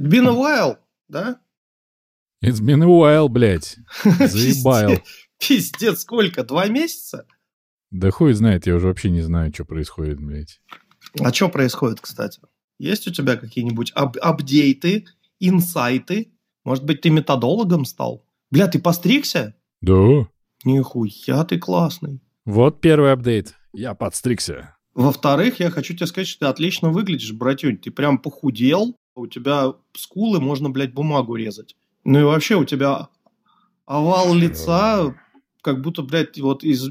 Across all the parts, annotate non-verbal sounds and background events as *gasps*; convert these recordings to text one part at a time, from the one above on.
It's been a while, да? It's been a while, блядь. *laughs* Заебал. Пиздец, сколько? Два месяца? Да хуй знает, я уже вообще не знаю, что происходит, блядь. А что происходит, кстати? Есть у тебя какие-нибудь ап- апдейты, инсайты? Может быть, ты методологом стал? Бля, ты постригся? Да. Нихуя ты классный. Вот первый апдейт. Я подстригся. Во-вторых, я хочу тебе сказать, что ты отлично выглядишь, братюнь. Ты прям похудел, у тебя скулы, можно, блядь, бумагу резать. Ну и вообще у тебя овал лица, как будто, блядь, вот из,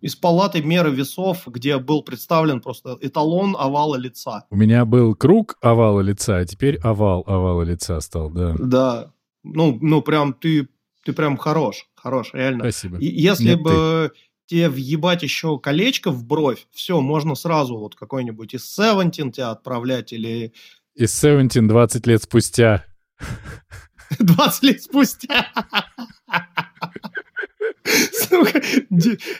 из палаты меры весов, где был представлен просто эталон овала лица. У меня был круг овала лица, а теперь овал овала лица стал, да. Да. Ну, ну прям ты, ты прям хорош, хорош, реально. Спасибо. И если Нет, бы тебе въебать еще колечко в бровь, все, можно сразу вот какой-нибудь из Seventeen тебя отправлять или Из 17 20 лет спустя. 20 лет спустя. Сука,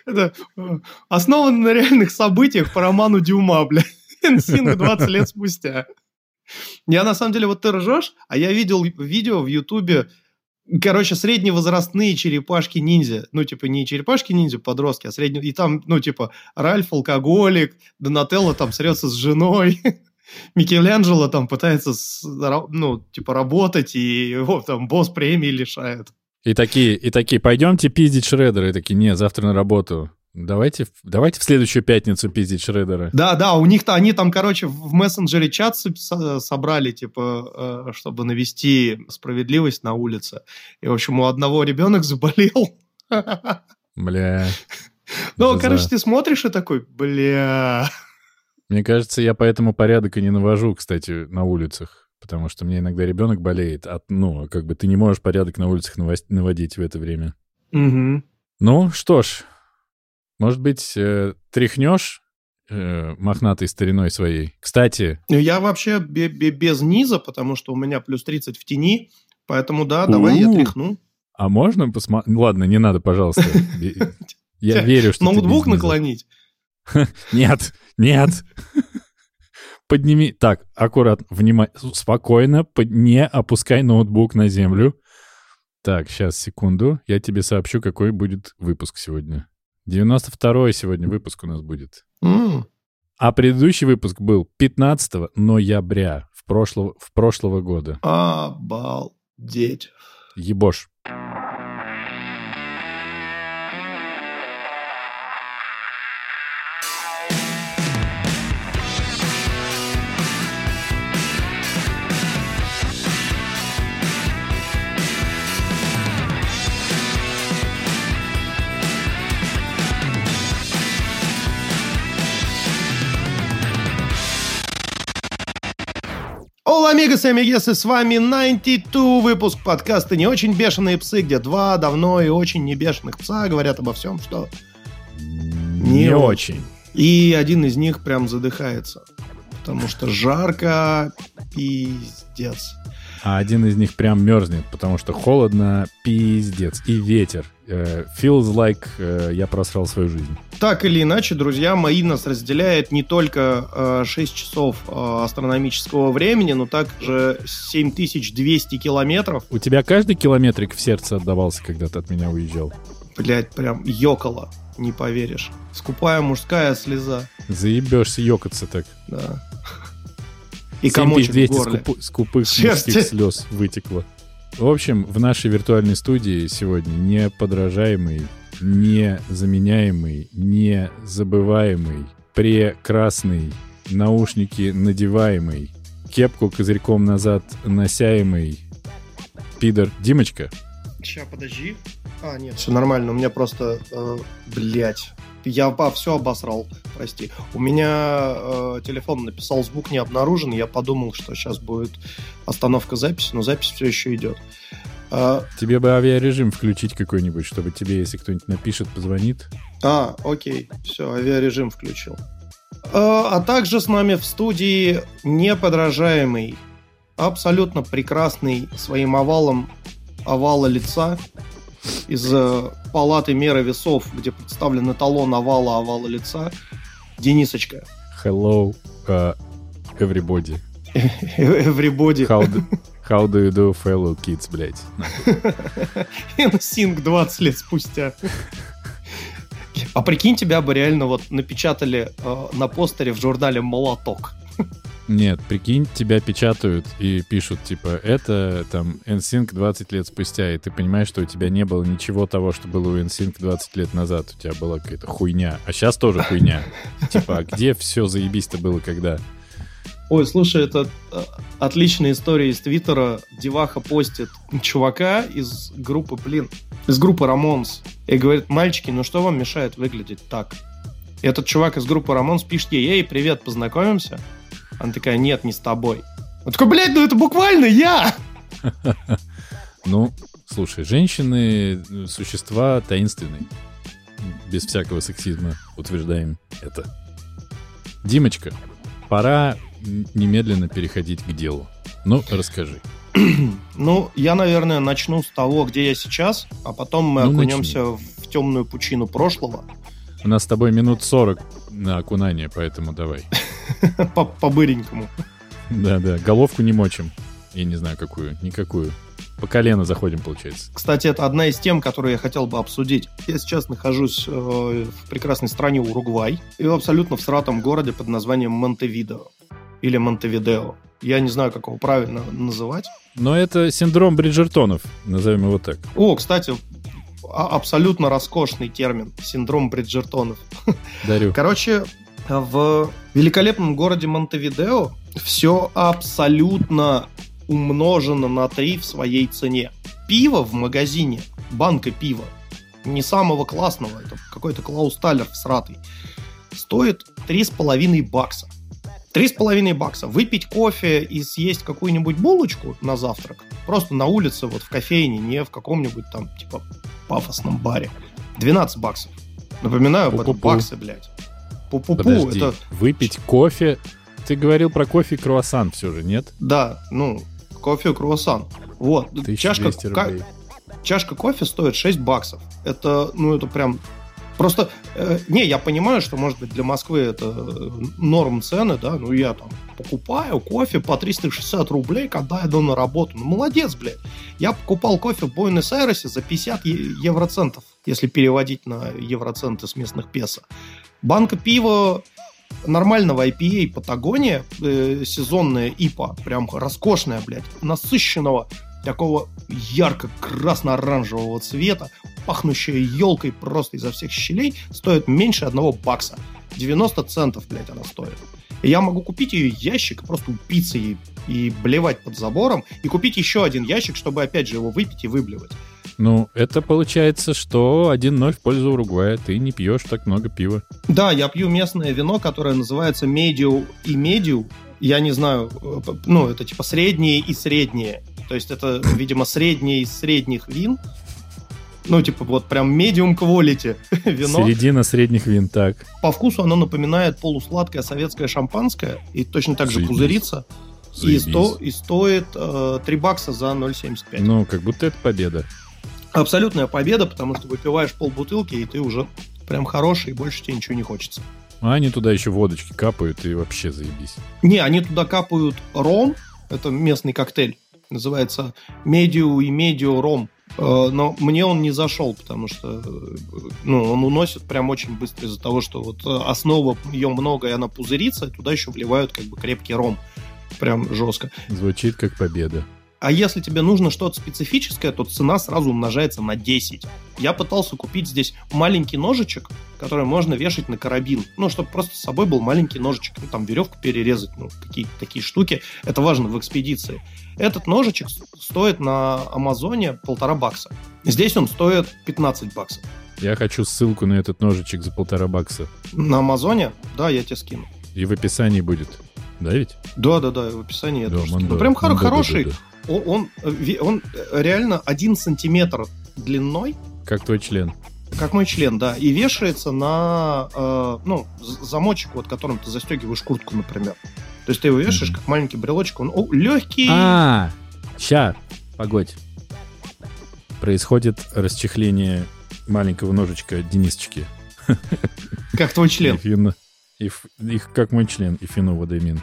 это, э, основано на реальных событиях по роману Дюма, бля. Энсинг 20 лет спустя. Я на самом деле, вот ты ржешь, а я видел видео в Ютубе, короче, средневозрастные черепашки-ниндзя. Ну, типа, не черепашки-ниндзя, подростки, а средние... И там, ну, типа, Ральф алкоголик, Донателло там срется с женой, Микеланджело там пытается, ну, типа, работать, и его там босс премии лишает. И такие, и такие, пойдемте пиздить Шреддера. И такие, не, завтра на работу. Давайте, давайте в следующую пятницу пиздить Шреддера. Да, да, у них-то, они там, короче, в мессенджере чат со- со- собрали, типа, э, чтобы навести справедливость на улице. И, в общем, у одного ребенок заболел. Бля. Ну, короче, ты смотришь и такой, бля. Мне кажется, я поэтому порядок и не навожу, кстати, на улицах. Потому что мне иногда ребенок болеет. От, ну, как бы ты не можешь порядок на улицах наводить в это время. Мгм. Ну, что ж. Может быть, э, тряхнешь э, мохнатой стариной своей? Кстати, Ну, Я вообще бе- бе- без низа, потому что у меня плюс 30 в тени, поэтому да, давай я У. тряхну. а можно посмотреть? Ладно, не надо, пожалуйста. *laughs* Я верю, что Ноутбук наклонить. *laughs* Нет, нет. Подними. Так, аккуратно, внимание, спокойно, под- не опускай ноутбук на землю. Так, сейчас, секунду. Я тебе сообщу, какой будет выпуск сегодня. 92-й сегодня выпуск у нас будет. М. А предыдущий выпуск был 15 ноября в прошлого, в прошлого года. Обалдеть. Ебош. Амигос и амигесы, с вами 92 выпуск подкаста «Не очень бешеные псы», где два давно и очень не бешеных пса говорят обо всем, что... Не очень. И один из них прям задыхается, потому что жарко, пиздец. А один из них прям мерзнет, потому что холодно, пиздец. И ветер. Э, feels like э, я просрал свою жизнь. Так или иначе, друзья мои, нас разделяет не только э, 6 часов э, астрономического времени, но также 7200 километров. У тебя каждый километрик в сердце отдавался, когда ты от меня уезжал? Блять, прям ёкало, не поверишь. Скупая мужская слеза, Заебешься ёкаться так. да. И комочек в 7200 горле. скупу- скупых мужских слез вытекло. В общем, в нашей виртуальной студии сегодня неподражаемый, незаменяемый, незабываемый, прекрасный, наушники надеваемый, кепку козырьком назад носяемый пидор Димочка. Ща, подожди. А, нет, все нормально. У меня просто, э, блять, я все обосрал, прости. У меня э, телефон написал звук не обнаружен, я подумал, что сейчас будет остановка записи, но запись все еще идет. А, Тебе бы авиарежим включить какой-нибудь, чтобы тебе, если кто-нибудь напишет, позвонит. а, окей, все, авиарежим включил. А, а также с нами в студии неподражаемый, абсолютно прекрасный своим овалом овала лица из э, палаты меры весов, где представлен эталон овала овала лица, Денисочка. Hello, uh, everybody. *laughs* Everybody. How do, How do you do, fellow kids, блядь? *laughs* NSYNC 20 лет спустя. А прикинь, тебя бы реально вот напечатали э, на постере в журнале «Молоток». Нет, прикинь, тебя печатают и пишут, типа, это там NSYNC 20 лет спустя, и ты понимаешь, что у тебя не было ничего того, что было у NSYNC 20 лет назад. У тебя была какая-то хуйня. А сейчас тоже хуйня. *laughs* Типа, а где все заебись-то было когда? Ой, слушай, это э, отличная история из Твиттера. Деваха постит чувака из группы, блин, из группы Рамонс. И говорит, мальчики, ну что вам мешает выглядеть так? И этот чувак из группы Рамонс пишет ей, эй, привет, познакомимся? Она такая, нет, не с тобой. Он такой, блядь, ну это буквально я! Ну, слушай, женщины — существа таинственные. Без всякого сексизма утверждаем это. Димочка, пора немедленно переходить к делу. Ну, расскажи. *clears throat* Ну, я, наверное, начну с того, где я сейчас, а потом мы ну, окунемся начни. в темную пучину прошлого. У нас с тобой минут 40 на окунание, поэтому давай. *laughs* *laughs* По-быренькому. Да-да, головку не мочим. Я не знаю, какую, никакую. По колено заходим, получается. Кстати, это одна из тем, которые я хотел бы обсудить. Я сейчас нахожусь э, в прекрасной стране Уругвай и абсолютно в сратом городе под названием Монтевидео или Монтевидео. Я не знаю, как его правильно называть. Но это синдром Бриджертонов, назовем его так. О, кстати, а, абсолютно роскошный термин. Синдром Бриджертонов. *laughs* Дарю. Короче, в великолепном городе Монтевидео все абсолютно умножено на 3 в своей цене. Пиво в магазине, банка пива, не самого классного, это какой-то Клаус Талер всратый, стоит 3,5 бакса. Три с половиной бакса. Выпить кофе и съесть какую-нибудь булочку на завтрак. Просто на улице, вот в кофейне, не в каком-нибудь там, типа, пафосном баре. 12 баксов. Напоминаю об этом баксы, блядь. Пу-пу-пу. Подожди, это... выпить кофе... Ты говорил про кофе и круассан все же, нет? Да, ну, кофе и круассан. Вот. Чашка, рублей. чашка кофе стоит 6 баксов. Это, ну, это прям Просто, э, не, я понимаю, что, может быть, для Москвы это э, норм цены, да, ну я там покупаю кофе по 360 рублей, когда иду на работу. Ну, молодец, блядь. Я покупал кофе в Буэнос-Айресе за 50 евроцентов, если переводить на евроценты с местных песо. Банка пива нормального IPA Патагония, э, сезонная ИПА, прям роскошная, блядь, насыщенного такого ярко-красно-оранжевого цвета, пахнущая елкой просто изо всех щелей, стоит меньше одного бакса. 90 центов, блядь, она стоит. Я могу купить ее ящик, просто упиться ей и блевать под забором, и купить еще один ящик, чтобы опять же его выпить и выблевать. Ну, это получается, что 1-0 в пользу Уругвая. Ты не пьешь так много пива. Да, я пью местное вино, которое называется медиу и медиу. Я не знаю, э, ну, это типа среднее и среднее. То есть это, видимо, средний из средних вин. Ну, типа, вот прям medium *laughs* quality вино. Середина средних вин, так. По вкусу оно напоминает полусладкое советское шампанское. И точно так же пузырится. И, сто, и стоит э, 3 бакса за 0,75. Ну, как будто это победа. Абсолютная победа, потому что выпиваешь полбутылки, и ты уже прям хороший, и больше тебе ничего не хочется. А они туда еще водочки капают, и вообще заебись. Не, они туда капают ром, это местный коктейль, называется медиу и медиу ром. Э, но мне он не зашел, потому что э, ну, он уносит прям очень быстро из-за того, что вот э, основа ее много, и она пузырится, и туда еще вливают как бы крепкий ром. Прям жестко. Звучит как победа. А если тебе нужно что-то специфическое, то цена сразу умножается на 10. Я пытался купить здесь маленький ножичек, который можно вешать на карабин. Ну, чтобы просто с собой был маленький ножичек. Ну, там веревку перерезать, ну, какие-то такие штуки. Это важно в экспедиции. Этот ножичек стоит на Амазоне полтора бакса. Здесь он стоит 15 баксов. Я хочу ссылку на этот ножичек за полтора бакса. На Амазоне? Да, я тебе скину. И в описании будет. Да ведь? Да, да, да, в описании я да, тоже скину. Ну, прям манда, хороший. Да, да, да он, он, он реально один сантиметр длиной. Как твой член. Как мой член, да. И вешается на э, ну, замочек, вот которым ты застегиваешь куртку, например. То есть ты его вешаешь, mm-hmm. как маленький брелочек. Он о, легкий. А, ща, погодь. Происходит расчехление маленького ножичка Денисочки. Как твой член. Их, их, как мой член, if you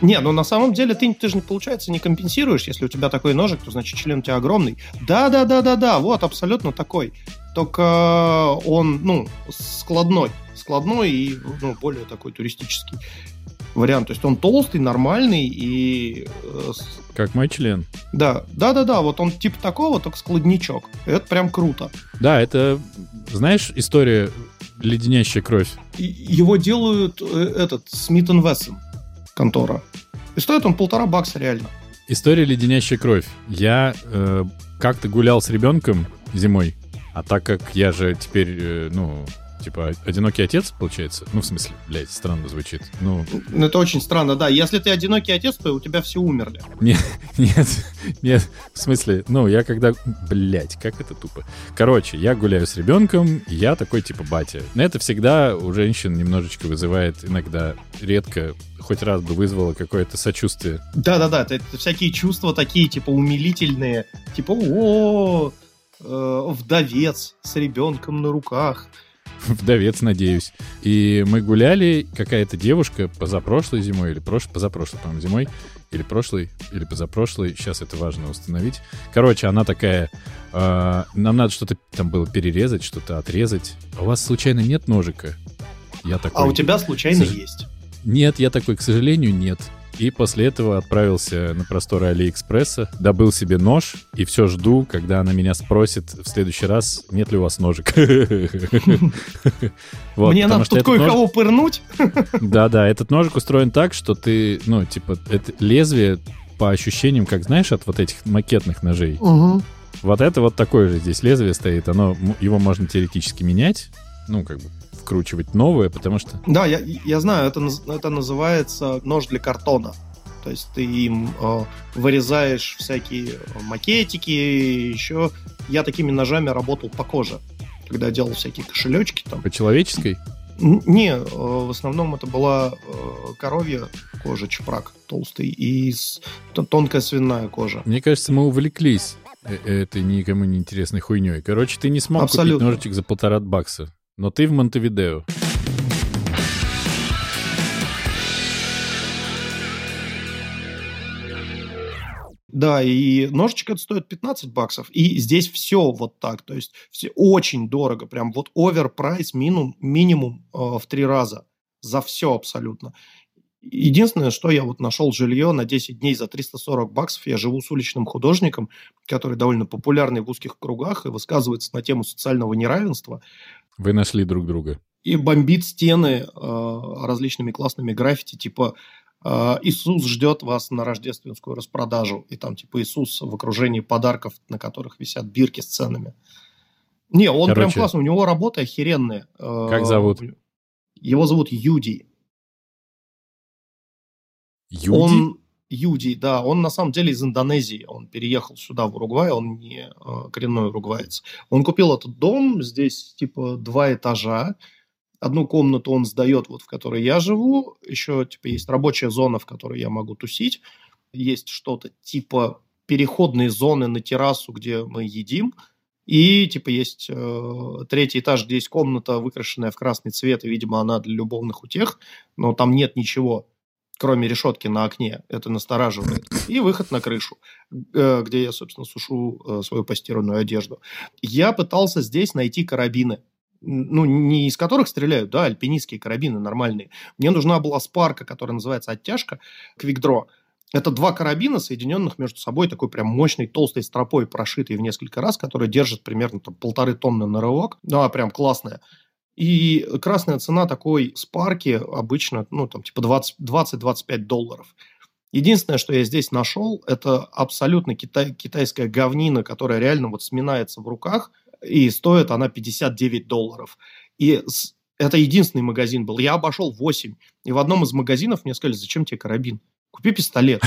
Не, ну на самом деле ты, ты же, получается, не компенсируешь. Если у тебя такой ножик, то значит член у тебя огромный. Да-да-да-да-да, вот, абсолютно такой. Только он, ну, складной. Складной и, ну, более такой туристический вариант. То есть он толстый, нормальный и... Э, как мой член. Да, да-да-да, вот он типа такого, только складничок. Это прям круто. Да, это, знаешь, история леденящая кровь. И его делают э, этот Смит Вессон контора. И стоит он полтора бакса реально. История леденящая кровь. Я э, как-то гулял с ребенком зимой, а так как я же теперь, э, ну, Типа, одинокий отец, получается? Ну, в смысле, блядь, странно звучит. Ну, ну, это очень странно, да. Если ты одинокий отец, то у тебя все умерли. Нет, *laughs* нет, нет, в смысле, ну, я когда... Блядь, как это тупо. Короче, я гуляю с ребенком, я такой, типа, батя. Но это всегда у женщин немножечко вызывает иногда, редко, хоть раз бы вызвало какое-то сочувствие. Да-да-да, это, это всякие чувства такие, типа, умилительные. Типа, о, э, вдовец с ребенком на руках. *laughs* Вдовец, надеюсь. И мы гуляли, какая-то девушка позапрошлой зимой, или прош... позапрошлой, по-моему, зимой, или прошлой, или позапрошлой, сейчас это важно установить. Короче, она такая, э, нам надо что-то там было перерезать, что-то отрезать. А у вас случайно нет ножика? Я такой... А у тебя случайно есть? Нет, я такой, к сожалению, нет. И после этого отправился на просторы Алиэкспресса, добыл себе нож, и все жду, когда она меня спросит в следующий раз, нет ли у вас ножик. *laughs* Мне надо тут кое-кого пырнуть. Да-да, этот ножик устроен так, что ты, ну, типа, это лезвие по ощущениям, как знаешь, от вот этих макетных ножей. Вот это вот такое же здесь лезвие стоит. Оно, его можно теоретически менять, ну, как бы вкручивать новое, потому что... Да, я, я знаю, это, это называется нож для картона. То есть ты им э, вырезаешь всякие макетики, еще. Я такими ножами работал по коже, когда делал всякие кошелечки там. По человеческой? Не, э, в основном это была э, коровья кожа, чепрак толстый и тонкая свиная кожа. Мне кажется, мы увлеклись э, этой никому не интересной хуйней. Короче, ты не смог Абсолютно. купить ножичек за полтора бакса. Но ты в Монтевидео. Да, и ножичек это стоит 15 баксов. И здесь все вот так. То есть все очень дорого. Прям вот оверпрайс минимум, минимум э, в три раза. За все абсолютно. Единственное, что я вот нашел жилье на 10 дней за 340 баксов. Я живу с уличным художником, который довольно популярный в узких кругах и высказывается на тему социального неравенства. Вы нашли друг друга. И бомбит стены э, различными классными граффити, типа э, «Иисус ждет вас на рождественскую распродажу». И там типа Иисус в окружении подарков, на которых висят бирки с ценами. Не, он Короче, прям классный, у него работа охеренная. Э, как зовут? Его зовут Юди. Юди? Он, Юди, да, он на самом деле из Индонезии, он переехал сюда, в Уругвай, он не э, коренной уругваец. Он купил этот дом, здесь типа два этажа, одну комнату он сдает, вот в которой я живу, еще типа есть рабочая зона, в которой я могу тусить, есть что-то типа переходные зоны на террасу, где мы едим, и типа есть э, третий этаж, где есть комната, выкрашенная в красный цвет, и, видимо, она для любовных утех, но там нет ничего кроме решетки на окне, это настораживает, и выход на крышу, э, где я, собственно, сушу э, свою постиранную одежду. Я пытался здесь найти карабины, ну, не из которых стреляют, да, альпинистские карабины нормальные. Мне нужна была спарка, которая называется оттяжка, квикдро. Это два карабина, соединенных между собой такой прям мощной толстой стропой, прошитой в несколько раз, которая держит примерно там, полторы тонны на рывок. Да, прям классная. И красная цена такой спарки обычно, ну, там, типа 20-25 долларов. Единственное, что я здесь нашел, это абсолютно китай, китайская говнина, которая реально вот сминается в руках, и стоит она 59 долларов. И это единственный магазин был. Я обошел 8, и в одном из магазинов мне сказали, зачем тебе карабин? Купи пистолет.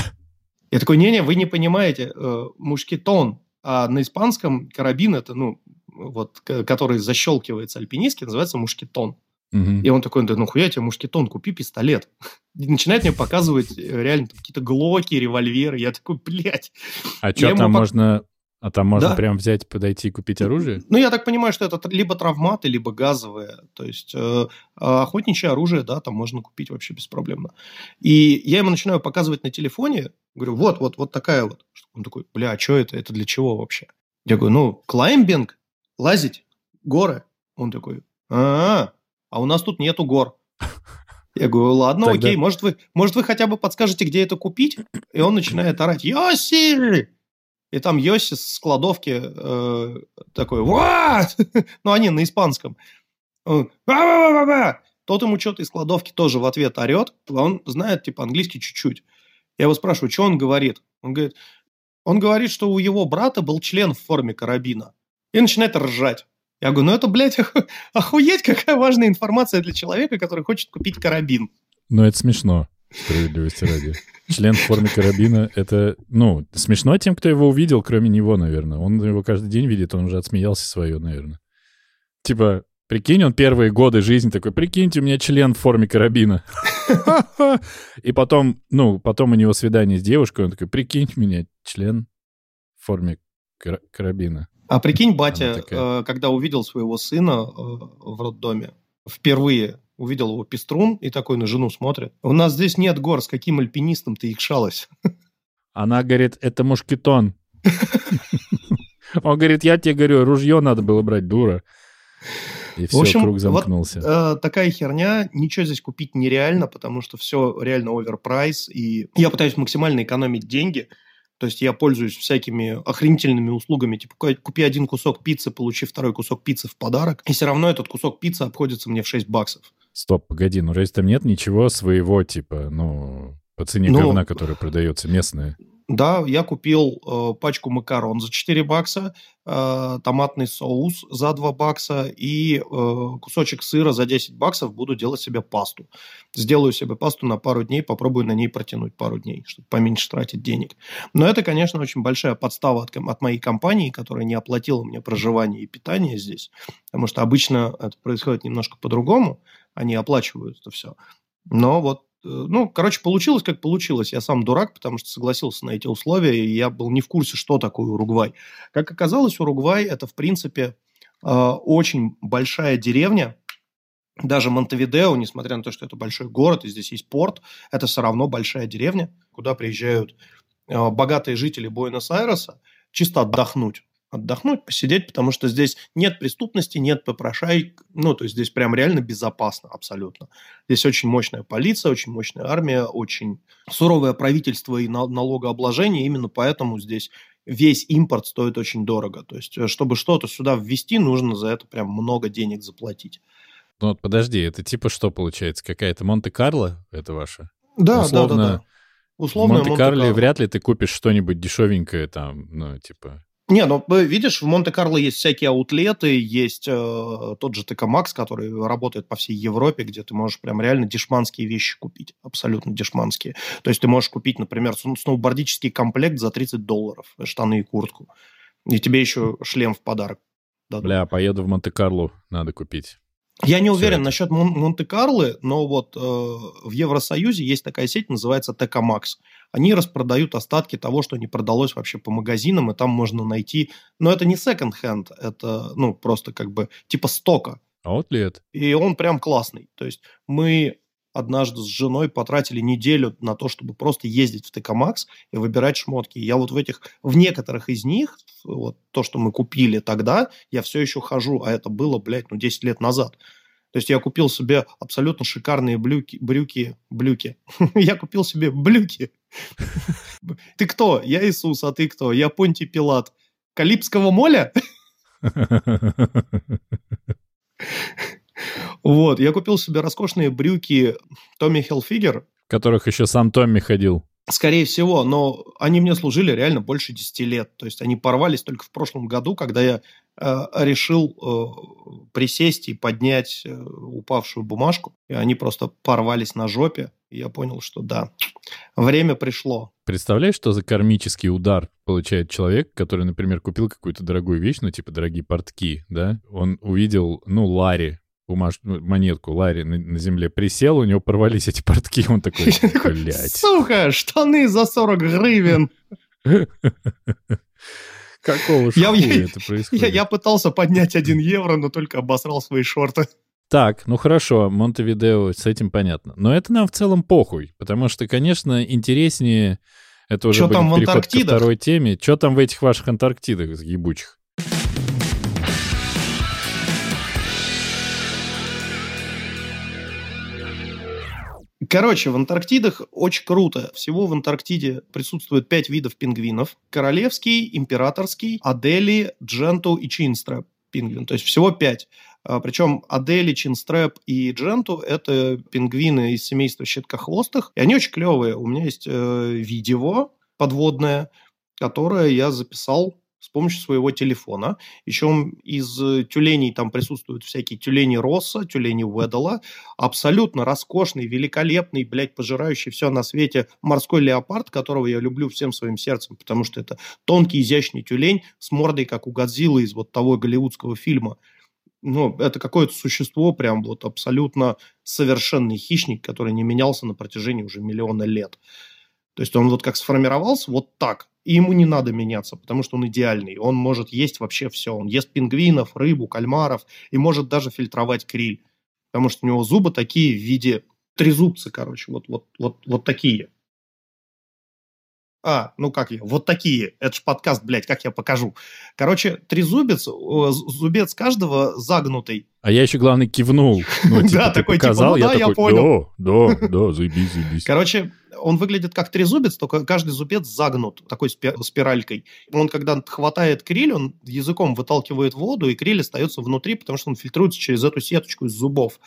Я такой, не-не, вы не понимаете, э, мушкетон, а на испанском карабин это, ну, вот, который защелкивается альпинистки, называется мушкетон. Угу. И он такой, да ну хуя тебе мушкетон, купи пистолет. *laughs* И начинает мне показывать э, реально какие-то глоки, револьверы. Я такой, блядь. А что там можно А там можно Да. прям взять, подойти и купить оружие? Ну, я так понимаю, что это либо травматы, либо газовые. То есть э, а охотничье оружие, да, там можно купить вообще беспроблемно. И я ему начинаю показывать на телефоне, говорю, вот, вот, вот такая вот. Он такой, бля, а что это? Это для чего вообще? Я говорю, ну, клаймбинг, лазить, горы. Он такой, а, а у нас тут нету гор. Я говорю, ладно, Тогда- окей, может вы, может вы хотя бы подскажете, где это купить? И он начинает орать, Йоси! И там Йоси с кладовки э, такой, вот! *laughs* Ну, они на испанском. Он, «Ва-ва-ва-ва-ва!» Тот ему что-то из кладовки тоже в ответ орет, а он знает, типа, английский чуть-чуть. Я его спрашиваю, что он говорит? Он говорит, он говорит, что у его брата был член в форме карабина. И начинает ржать. Я говорю, ну это, блядь, оху- *laughs* охуеть, какая важная информация для человека, который хочет купить карабин. Ну, это смешно, справедливости ради. Член в форме карабина — это, ну, смешно тем, кто его увидел, кроме него, наверное. Он его каждый день видит, он уже отсмеялся свое, наверное. Типа, прикинь, он первые годы жизни такой, прикиньте, у меня член в форме карабина. *laughs* И потом, ну, потом у него свидание с девушкой, он такой, прикиньте, у меня член в форме кара- карабина. А прикинь, батя, такая. э, когда увидел своего сына э, в роддоме, впервые увидел его пеструн и такой на жену смотрит. У нас здесь нет гор, с каким альпинистом ты их шалась? Она говорит, это мушкетон. Он говорит, я тебе говорю, ружье надо было брать, дура. И все, общем, круг вот, замкнулся. Э, такая херня, ничего здесь купить нереально, потому что все реально оверпрайс, и я пытаюсь максимально экономить деньги, то есть я пользуюсь всякими охренительными услугами, типа ку- купи один кусок пиццы, получи второй кусок пиццы в подарок, и все равно этот кусок пиццы обходится мне в 6 баксов. Стоп, погоди, ну разве там нет ничего своего, типа, ну, по цене Ну, говна, которое продается местное? Да, я купил э, пачку макарон за 4 бакса, э, томатный соус за 2 бакса и э, кусочек сыра за 10 баксов. Буду делать себе пасту. Сделаю себе пасту на пару дней, попробую на ней протянуть пару дней, чтобы поменьше тратить денег. Но это, конечно, очень большая подстава от, от моей компании, которая не оплатила мне проживание и питание здесь. Потому что обычно это происходит немножко по-другому. Они оплачивают это все. Но вот ну, короче, получилось, как получилось. Я сам дурак, потому что согласился на эти условия, и я был не в курсе, что такое Уругвай. Как оказалось, Уругвай – это, в принципе, э, очень большая деревня. Даже Монтевидео, несмотря на то, что это большой город, и здесь есть порт, это все равно большая деревня, куда приезжают э, богатые жители Буэнос-Айреса чисто отдохнуть. Отдохнуть, посидеть, потому что здесь нет преступности, нет попрошай. Ну, то есть здесь прям реально безопасно абсолютно. Здесь очень мощная полиция, очень мощная армия, очень суровое правительство и на- налогообложение. Именно поэтому здесь весь импорт стоит очень дорого. То есть, э, чтобы что-то сюда ввести, нужно за это прям много денег заплатить. Ну вот подожди, это типа что получается? Какая-то Монте-Карло это ваша? Да, Условно, да, да, да. В Условно Монте-Карле вряд ли ты купишь что-нибудь дешевенькое там, ну, типа... Не, ну видишь, в Монте-Карло есть всякие аутлеты, есть э, тот же ТК Макс, который работает по всей Европе, где ты можешь прям реально дешманские вещи купить, абсолютно дешманские. То есть ты можешь купить, например, сн- сноубордический комплект за 30 долларов, штаны и куртку, и тебе еще шлем в подарок. дадут. Бля, поеду в Монте-Карло, надо купить. Я не уверен это. насчет Мон- Монте-Карлы, но вот э, в Евросоюзе есть такая сеть, называется ТК Макс. Они распродают остатки того, что не продалось вообще по магазинам, и там можно найти... Но это не секонд-хенд, это ну просто как бы типа стока. Аутлет. И он прям классный. То есть мы однажды с женой потратили неделю на то, чтобы просто ездить в ТК Макс и выбирать шмотки. И Я вот в этих, в некоторых из них, вот то, что мы купили тогда, я все еще хожу, а это было, блядь, ну 10 лет назад. То есть я купил себе абсолютно шикарные брюки, брюки, блюки. *laughs* Я купил себе блюки. *laughs* Ты кто? Я Иисус, а ты кто? Я Понтий Пилат. Калипского моля? *laughs* Вот, я купил себе роскошные брюки Томми Хилфигер, В которых еще сам Томми ходил. скорее всего, но они мне служили реально больше 10 лет. То есть они порвались только в прошлом году, когда я э, решил э, присесть и поднять э, упавшую бумажку. И они просто порвались на жопе. И я понял, что да, время пришло. Представляешь, что за кармический удар получает человек, который, например, купил какую-то дорогую вещь, ну, типа дорогие портки, да? Он увидел, ну, Ларри, бумаж... ну, монетку Ларри на, на земле, присел, у него порвались эти портки, он такой, блядь. Сука, штаны за 40 гривен. Какого Я- это происходит? Я, я пытался поднять 1 евро, но только обосрал свои шорты. Так, ну хорошо, Монтевидео, с этим понятно. Но это нам в целом похуй, потому что, конечно, интереснее... Это уже Чё там в Антарктидах? второй теме. Что там в этих ваших Антарктидах ебучих? Короче, в Антарктидах очень круто. Всего в Антарктиде присутствует пять видов пингвинов. Королевский, императорский, Адели, Дженту и Чинстрэп пингвин. То есть всего пять. А, Причем Адели, Чинстрэп и Дженту – это пингвины из семейства щиткохвостых. И они очень клевые. У меня есть э, видео подводное, которое я записал помощью своего телефона. Еще из э, тюленей там присутствуют всякие тюлени Росса, тюлени Уэддала. Абсолютно роскошный, великолепный, блядь, пожирающий все на свете морской леопард, которого я люблю всем своим сердцем, потому что это тонкий, изящный тюлень с мордой, как у Годзиллы из вот того голливудского фильма. Ну, это какое-то существо, прям вот абсолютно совершенный хищник, который не менялся на протяжении уже миллиона лет. То есть он вот как сформировался вот так, и ему не надо меняться, потому что он идеальный. Он может есть вообще все. Он ест пингвинов, рыбу, кальмаров и может даже фильтровать криль. Потому что у него зубы такие в виде трезубцы, короче, вот, вот, вот, вот такие. А, ну как я, вот такие. Это ж подкаст, блядь, как я покажу. Короче, трезубец, зубец каждого загнутый. А я еще, главное, кивнул. Ну, *laughs* типа, Да, такой, типа, ну да, я понял. Да, да, да, заебись, заебись. Короче, он выглядит как трезубец, только каждый зубец загнут такой спи- спиралькой. Он, когда хватает криль, он языком выталкивает воду, и криль остается внутри, потому что он фильтруется через эту сеточку из зубов.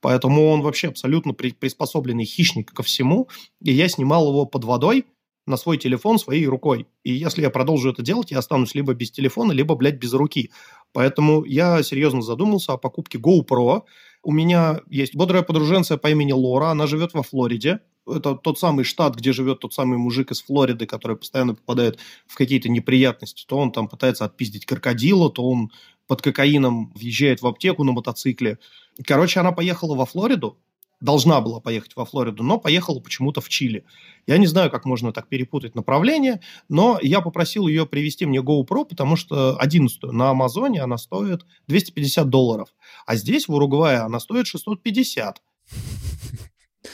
Поэтому он вообще абсолютно при- приспособленный хищник ко всему. И я снимал его под водой на свой телефон своей рукой. И если я продолжу это делать, я останусь либо без телефона, либо, блядь, без руки. Поэтому я серьезно задумался о покупке GoPro. У меня есть бодрая подруженция по имени Лора, она живет во Флориде. Это тот самый штат, где живет тот самый мужик из Флориды, который постоянно попадает в какие-то неприятности. То он там пытается отпиздить крокодила, то он под кокаином въезжает в аптеку на мотоцикле. Короче, она поехала во Флориду, должна была поехать во Флориду, но поехала почему-то в Чили. Я не знаю, как можно так перепутать направление, но я попросил ее привезти мне GoPro, потому что 11 на Амазоне она стоит 250 долларов, а здесь, в Уругвае, она стоит 650.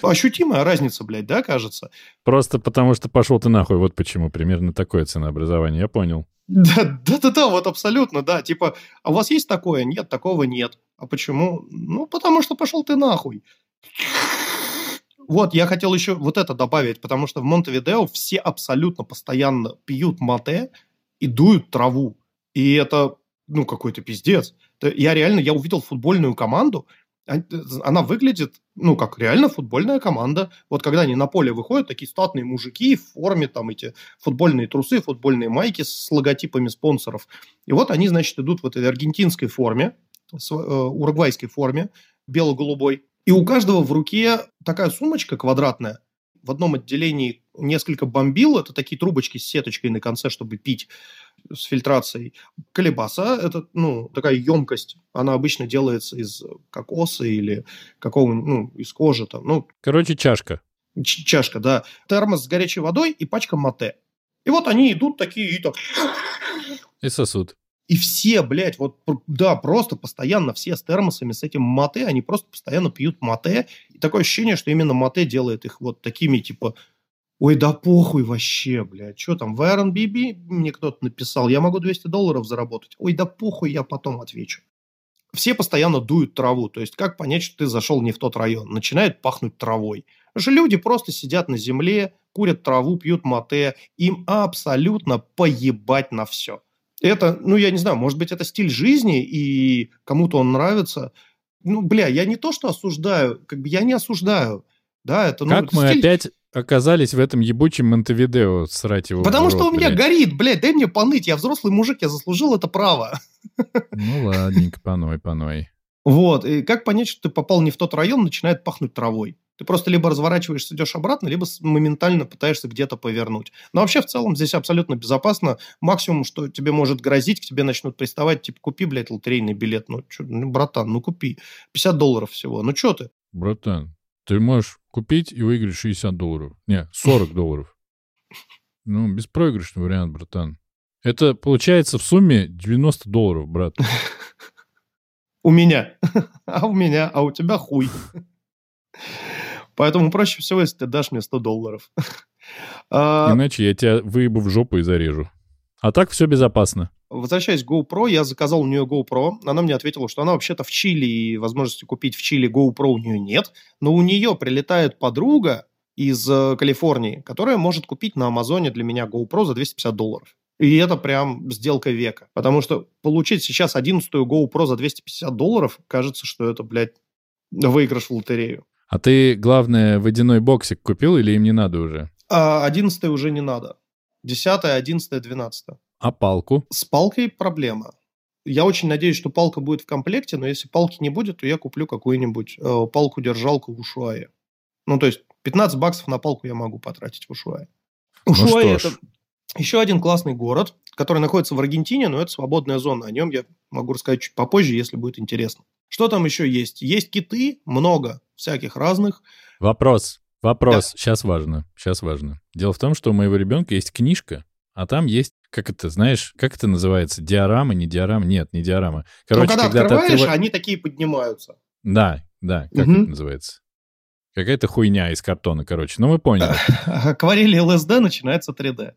Ощутимая разница, блядь, да, кажется? Просто потому что пошел ты нахуй, вот почему. Примерно такое ценообразование, я понял. Да, да, да, да, вот абсолютно, да. Типа, а у вас есть такое? Нет, такого нет. А почему? Ну, потому что пошел ты нахуй. Вот, я хотел еще вот это добавить, потому что в Монтевидео все абсолютно постоянно пьют мате и дуют траву. И это, ну, какой-то пиздец. Я реально, я увидел футбольную команду, а- она выглядит, ну, как реально футбольная команда. Вот когда они на поле выходят, такие статные мужики в форме, там эти футбольные трусы, футбольные майки с логотипами спонсоров. И вот они, значит, идут в этой аргентинской форме, с, э, уругвайской форме, бело-голубой. И у каждого в руке такая сумочка квадратная. В одном отделении несколько бомбил, это такие трубочки с сеточкой на конце, чтобы пить с фильтрацией. Колебаса, это, ну, такая емкость, она обычно делается из кокоса или какого ну, из кожи там, ну, Короче, чашка. ч- чашка, да. Термос с горячей водой и пачка мате. И вот они идут такие и так... И сосуд. И все, блядь, вот, да, просто постоянно все с термосами, с этим мате, они просто постоянно пьют мате. И такое ощущение, что именно мате делает их вот такими, типа, ой, да похуй вообще, блядь, что там, в Airbnb мне кто-то написал, я могу 200 долларов заработать. Ой, да похуй, я потом отвечу. Все постоянно дуют траву, то есть как понять, что ты зашел не в тот район? Начинает пахнуть травой. Потому люди просто сидят на земле, курят траву, пьют мате, им абсолютно поебать на все. Это, ну, я не знаю, может быть, это стиль жизни, и кому-то он нравится. Ну, бля, я не то, что осуждаю, как бы я не осуждаю. Да, это, ну, Как мы стиль- опять оказались в этом ебучем Монтевидео, срать его Потому рот, что у меня блядь. горит, блядь, дай мне поныть, я взрослый мужик, я заслужил это право. Ну ладненько, паной, паной. Вот, и как понять, что ты попал не в тот район, начинает пахнуть травой? Ты просто либо разворачиваешься, идешь обратно, либо моментально пытаешься где-то повернуть. Но вообще в целом здесь абсолютно безопасно. Максимум, что тебе может грозить, к тебе начнут приставать, типа, купи, блядь, лотерейный билет. Ну, чё, ну, братан, ну купи. 50 долларов всего. Ну, что ты? Братан, ты можешь купить и выиграть 60 долларов. Не, 40 долларов. Ну, беспроигрышный вариант, братан. Это получается в сумме 90 долларов, брат. *laughs* У меня. *laughs* А у меня, а у тебя хуй. *laughs* Поэтому проще всего, если ты дашь мне 100 долларов. *laughs* А, Иначе я тебя выебу в жопу и зарежу. А так все безопасно. Возвращаясь к GoPro, я заказал у нее GoPro. Она мне ответила, что она вообще-то в Чили, и возможности купить в Чили GoPro у нее нет. Но у нее прилетает подруга из э, Калифорнии, которая может купить на Амазоне для меня GoPro за 250 долларов. И это прям сделка века. Потому что получить сейчас 11-ю GoPro за 250 долларов, кажется, что это, блядь, выигрыш в лотерею. А ты, главное, водяной боксик купил или им не надо уже? А 11 уже не надо. 10, 11, 12. А палку? С палкой проблема. Я очень надеюсь, что палка будет в комплекте, но если палки не будет, то я куплю какую-нибудь э, палку-держалку в Ушуае. Ну, то есть 15 баксов на палку я могу потратить в Ушуае. Ушуае ну это еще один классный город, который находится в Аргентине, но это свободная зона. О нем я могу рассказать чуть попозже, если будет интересно. Что там еще есть? Есть киты, много всяких разных. Вопрос, вопрос, да. сейчас важно, сейчас важно. Дело в том, что у моего ребенка есть книжка, а там есть, как это, знаешь, как это называется? Диорама, не диорама? Нет, не диорама. Короче, ну, когда, когда открываешь, открыв... они такие поднимаются. Да, да, как угу. это называется? Какая-то хуйня из картона, короче. Ну, мы поняли. *laughs* Акварели ЛСД начинается 3D.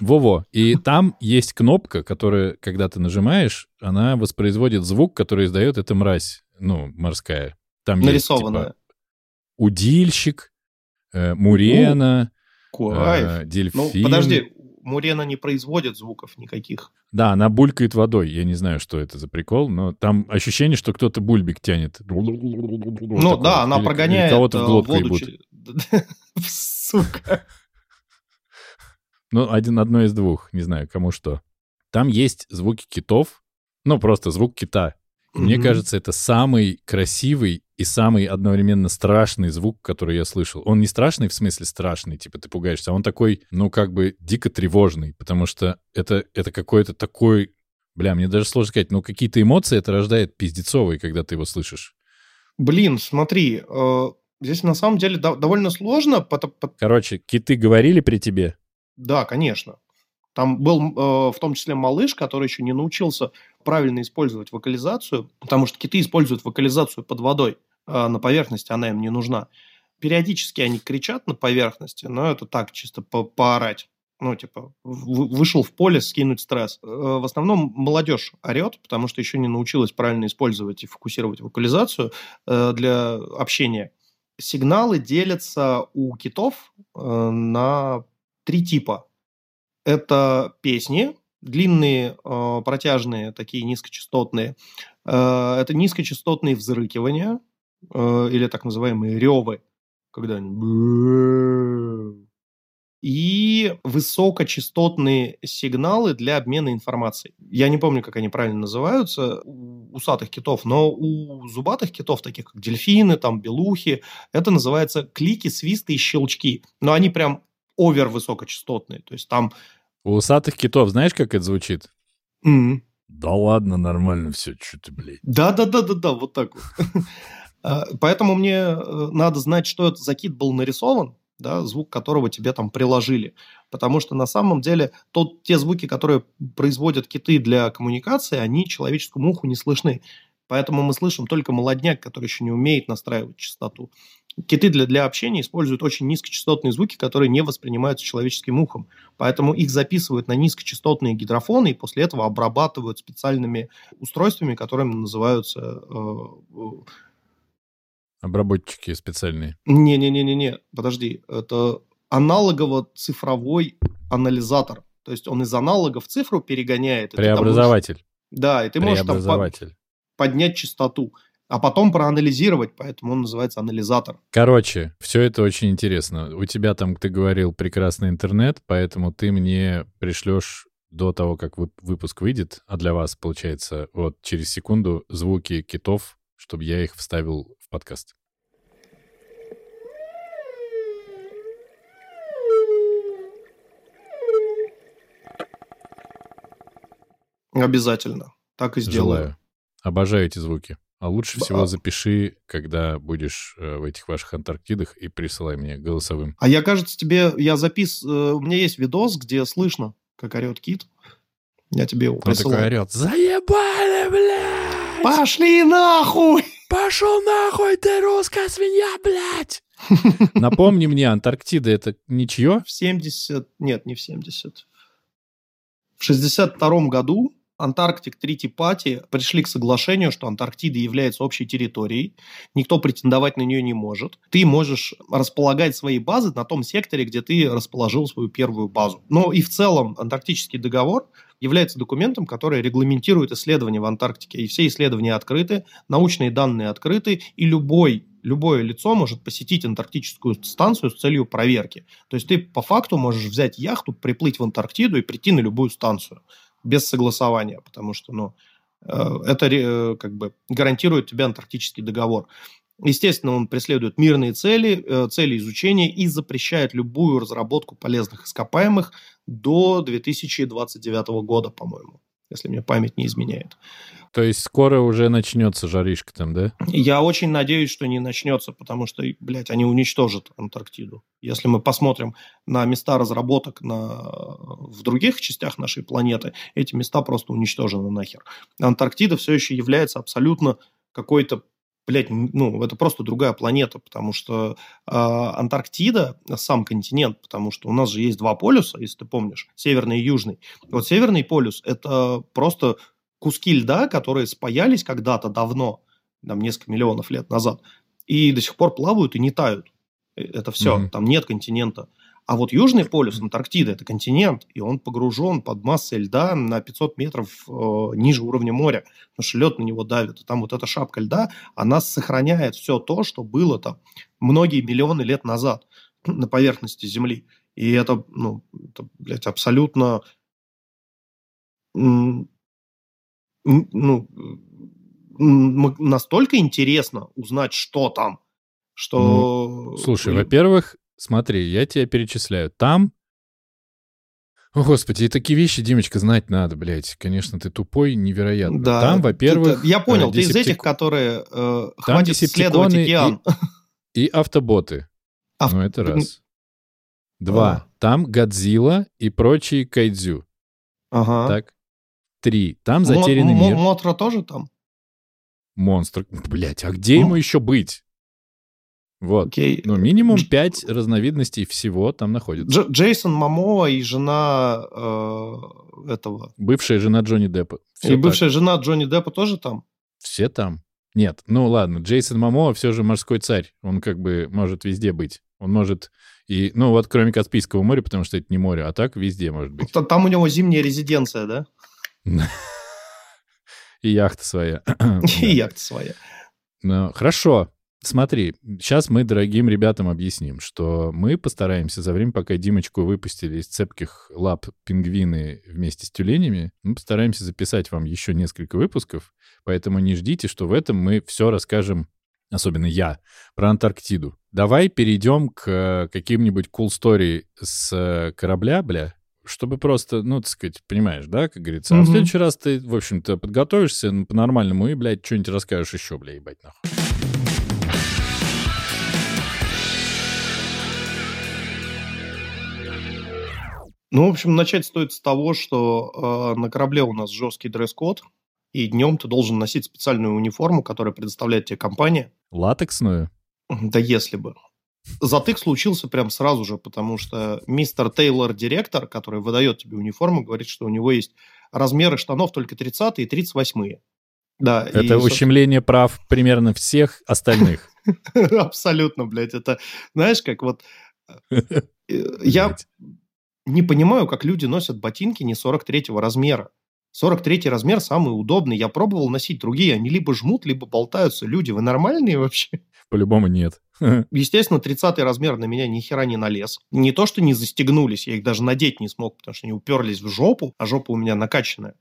Во-во. И там есть кнопка, которая, когда ты нажимаешь, она воспроизводит звук, который издает эта мразь, ну, морская. Там Нарисованная. Есть, типа, удильщик, э, мурена, э, дельфин. Ну, подожди, Мурена не производит звуков никаких. Да, она булькает водой. Я не знаю, что это за прикол, но там ощущение, что кто-то бульбик тянет. Ну да, она прогоняет кого-то в э, глотку воду. *laughs* Сука. Ну, один, одно из двух, не знаю, кому что. Там есть звуки китов, ну, просто звук кита. Мне кажется, это самый красивый и самый одновременно страшный звук, который я слышал. Он не страшный в смысле страшный, типа ты пугаешься, а он такой, ну, как бы дико тревожный, потому что это, это какой-то такой... Бля, мне даже сложно сказать, но какие-то эмоции это рождает пиздецовые, когда ты его слышишь. Блин, смотри, э, здесь на самом деле до- довольно сложно. Под... Короче, киты говорили при тебе? Да, конечно. Там был э, в том числе малыш, который еще не научился правильно использовать вокализацию, потому что киты используют вокализацию под водой, на поверхности она им не нужна. Периодически они кричат на поверхности, но это так, чисто по поорать. Ну, типа, вышел в поле скинуть стресс. Э, в основном молодежь орет, потому что еще не научилась правильно использовать и фокусировать вокализацию э, для общения. Сигналы делятся у китов э, на три типа. Это песни, длинные, протяжные, такие низкочастотные. Это низкочастотные взрыкивания э, или так называемые ревы, когда они... И высокочастотные сигналы для обмена информацией. Я не помню, как они правильно называются у усатых китов, но у зубатых китов, таких как дельфины, там, белухи, это называется клики, свисты и щелчки. Но они прям овер высокочастотные. То есть там у усатых китов знаешь, как это звучит? Mm-hmm. Да ладно, нормально все, что ты, блядь. Да-да-да-да-да, вот так вот. *laughs* А, поэтому мне э, надо знать, что это за кит был нарисован, да, звук которого тебе там приложили. Потому что на самом деле тот, те звуки, которые производят киты для коммуникации, они человеческому уху не слышны. Поэтому мы слышим только молодняк, который еще не умеет настраивать частоту. Киты для, для общения используют очень низкочастотные звуки, которые не воспринимаются человеческим ухом. Поэтому их записывают на низкочастотные гидрофоны и после этого обрабатывают специальными устройствами, которыми называются... Э, Обработчики специальные. Не-не-не-не, подожди. Это аналогово-цифровой анализатор. То есть он из аналога в цифру перегоняет. Преобразователь. Можешь... Да, и ты можешь там поднять частоту а потом проанализировать, поэтому он называется анализатор. Короче, все это очень интересно. У тебя там, ты говорил, прекрасный интернет, поэтому ты мне пришлешь до того, как выпуск выйдет, а для вас, получается, вот через секунду звуки китов, чтобы я их вставил в подкаст. Обязательно. Так и сделаю. Желаю. Обожаю эти звуки. А лучше всего запиши, когда будешь э, в этих ваших Антарктидах, и присылай мне голосовым. А я, кажется, тебе, я запис, э, у меня есть видос, где слышно, как орет кит. Я тебе его Он такой присылаю. орет. Заебали, блядь! Пошли нахуй! Пошел нахуй, ты русская свинья, блядь! *laughs* Напомни мне, Антарктида это ничье? В 70... Нет, не в 70. В 62 году Антарктик Трити Пати пришли к соглашению, что Антарктида является общей территорией, никто претендовать на нее не может. Ты можешь располагать свои базы на том секторе, где ты расположил свою первую базу. Но и в целом Антарктический договор является документом, который регламентирует исследования в Антарктике. И все исследования открыты, научные данные открыты, и любой любое лицо может посетить антарктическую станцию с целью проверки. То есть ты по факту можешь взять яхту, приплыть в Антарктиду и прийти на любую станцию без согласования, потому что ну, э, это э, как бы гарантирует тебе антарктический договор. Естественно, он преследует мирные цели, э, цели изучения и запрещает любую разработку полезных ископаемых до 2029 года, по-моему, если мне память не изменяет. То есть скоро уже начнется жаришка там, да? Я очень надеюсь, что не начнется, потому что, блядь, они уничтожат Антарктиду. Если мы посмотрим на места разработок на... в других частях нашей планеты, эти места просто уничтожены нахер. Антарктида все еще является абсолютно какой-то блядь, ну, это просто другая планета, потому что э, Антарктида, сам континент, потому что у нас же есть два полюса, если ты помнишь, северный и южный. Вот северный полюс – это просто куски льда, которые спаялись когда-то давно, там, несколько миллионов лет назад, и до сих пор плавают и не тают. Это все, mm-hmm. там нет континента. А вот Южный полюс, Антарктида, это континент, и он погружен под массой льда на 500 метров э, ниже уровня моря, потому что лед на него давит. И там вот эта шапка льда, она сохраняет все то, что было там многие миллионы лет назад на поверхности Земли. И это, ну, это, блядь, абсолютно ну, настолько интересно узнать, что там, что... Ну, слушай, во-первых, смотри, я тебя перечисляю. Там... О, господи, и такие вещи, Димочка, знать надо, блядь. Конечно, ты тупой, невероятно. Да. Там, во-первых... Я понял, э, ты из этих, которые э, хватит исследовать океан. И, и автоботы. Ав... Ну, это раз. Два. А. Там Годзилла и прочие кайдзю. Ага. Так? Три. Там затерянный мир. Мотра тоже там? Монстр. Блять, а где ему еще быть? Вот. Окей. Ну, минимум пять разновидностей всего там находится. Дж- Джейсон Мамоа и жена э, этого... Бывшая жена Джонни Деппа. Все и так. бывшая жена Джонни Деппа тоже там? Все там. Нет, ну ладно, Джейсон Мамоа все же морской царь. Он как бы может везде быть. Он может и, ну вот кроме Каспийского моря, потому что это не море, а так везде может быть. Там у него зимняя резиденция, да? *laughs* И яхта своя. *laughs* И яхта своя. Ну, хорошо. Смотри, сейчас мы дорогим ребятам объясним, что мы постараемся за время, пока Димочку выпустили из цепких лап пингвины вместе с тюленями, мы постараемся записать вам еще несколько выпусков, поэтому не ждите, что в этом мы все расскажем, особенно я, про Антарктиду. Давай перейдем к каким-нибудь cool story с корабля, бля, чтобы просто, ну, так сказать, понимаешь, да, как говорится. Mm-hmm. А в следующий раз ты, в общем-то, подготовишься по-нормальному и, блядь, что-нибудь расскажешь еще, бля, ебать, нахуй. Ну, в общем, начать стоит с того, что э, на корабле у нас жесткий дресс-код, и днем ты должен носить специальную униформу, которую предоставляет тебе компания. Латексную? Да если бы. Затык случился прям сразу же, потому что мистер Тейлор, директор, который выдает тебе униформу, говорит, что у него есть размеры штанов только 30 и 38. Да, это и, ущемление прав примерно всех остальных. *laughs* Абсолютно, блядь. Это, знаешь, как вот... Э, я не понимаю, как люди носят ботинки не 43-го размера. 43 размер самый удобный. Я пробовал носить другие. Они либо жмут, либо болтаются. Люди, вы нормальные вообще? По-любому нет. *laughs* Естественно, 30 размер на меня ни хера не налез. Не то, что не застегнулись, я их даже надеть не смог, потому что они уперлись в жопу, а жопа у меня накачанная.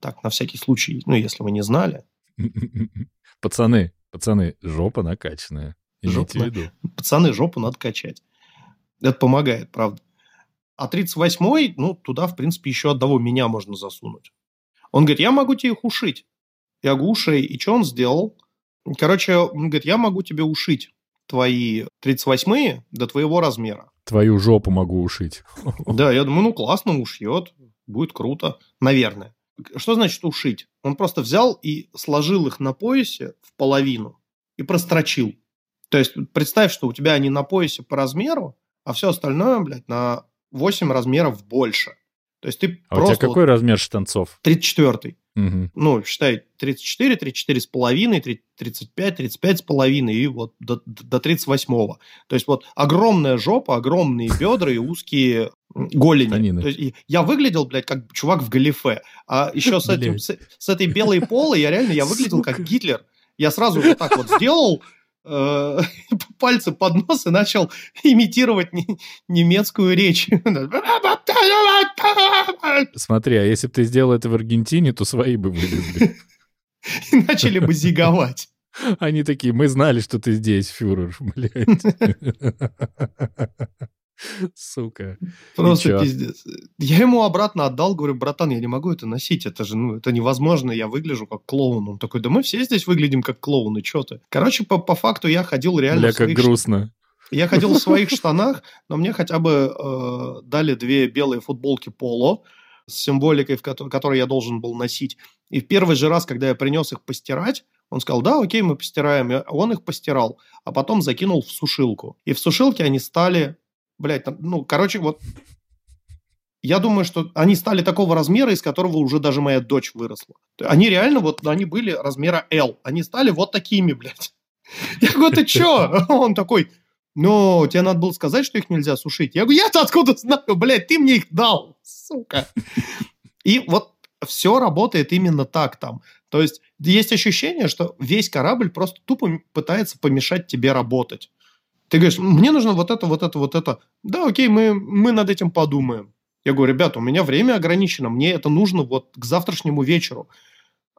Так, на всякий случай, ну, если вы не знали. *laughs* Пацаны, пацаны, жопа накачанная. Жопа. Пацаны, жопу надо качать. Это помогает, правда. А 38-й, ну, туда, в принципе, еще одного меня можно засунуть. Он говорит, я могу тебе их ушить. Я говорю, ушей. И что он сделал? Короче, он говорит, я могу тебе ушить твои 38-е до твоего размера. Твою жопу могу ушить. *laughs* Да, я думаю, ну классно, ушьет. будет круто, наверное. Что значит ушить? Он просто взял и сложил их на поясе в половину и прострочил. То есть представь, что у тебя они на поясе по размеру, а все остальное, блядь, на 8 размеров больше. То есть ты а просто... у тебя какой вот... размер штанцов? 34 Угу. Ну, считай, 34, 34 с половиной, 35, 35 с половиной и вот до, до 38-го. То есть вот огромная жопа, огромные *laughs* бедра и узкие голени. То есть, я выглядел, блядь, как чувак в галифе. А еще с, этим, с, с этой белой полой я реально, я выглядел как Гитлер. Я сразу вот так вот сделал, э, *laughs* пальцы под нос и начал имитировать немецкую речь. *laughs* Смотри, а если бы ты сделал это в Аргентине, то свои бы вылезли. И начали бы зиговать. Они такие, мы знали, что ты здесь, фюрер, блядь. *laughs* *laughs* Сука. Просто пиздец. Я ему обратно отдал, говорю, братан, я не могу это носить, это же, ну, это невозможно, я выгляжу как клоун. Он такой, да мы все здесь выглядим как клоуны, что ты? Короче, по, по факту я ходил реально... Бля, как грустно. Я ходил в *laughs* своих штанах, но мне хотя бы э, дали две белые футболки поло с символикой, в которой, которую я должен был носить. И в первый же раз, когда я принес их постирать, он сказал, да, окей, мы постираем. И он их постирал, а потом закинул в сушилку. И в сушилке они стали, блядь, ну, короче, вот я думаю, что они стали такого размера, из которого уже даже моя дочь выросла. Они реально вот, они были размера L. Они стали вот такими, блядь. Я говорю, ты чё? *laughs* Он такой, но тебе надо было сказать, что их нельзя сушить. Я говорю, я-то откуда знаю, блядь, ты мне их дал, сука. И вот все работает именно так там. То есть есть ощущение, что весь корабль просто тупо пытается помешать тебе работать. Ты говоришь, мне нужно вот это, вот это, вот это. Да, окей, мы, мы над этим подумаем. Я говорю, ребята, у меня время ограничено, мне это нужно вот к завтрашнему вечеру.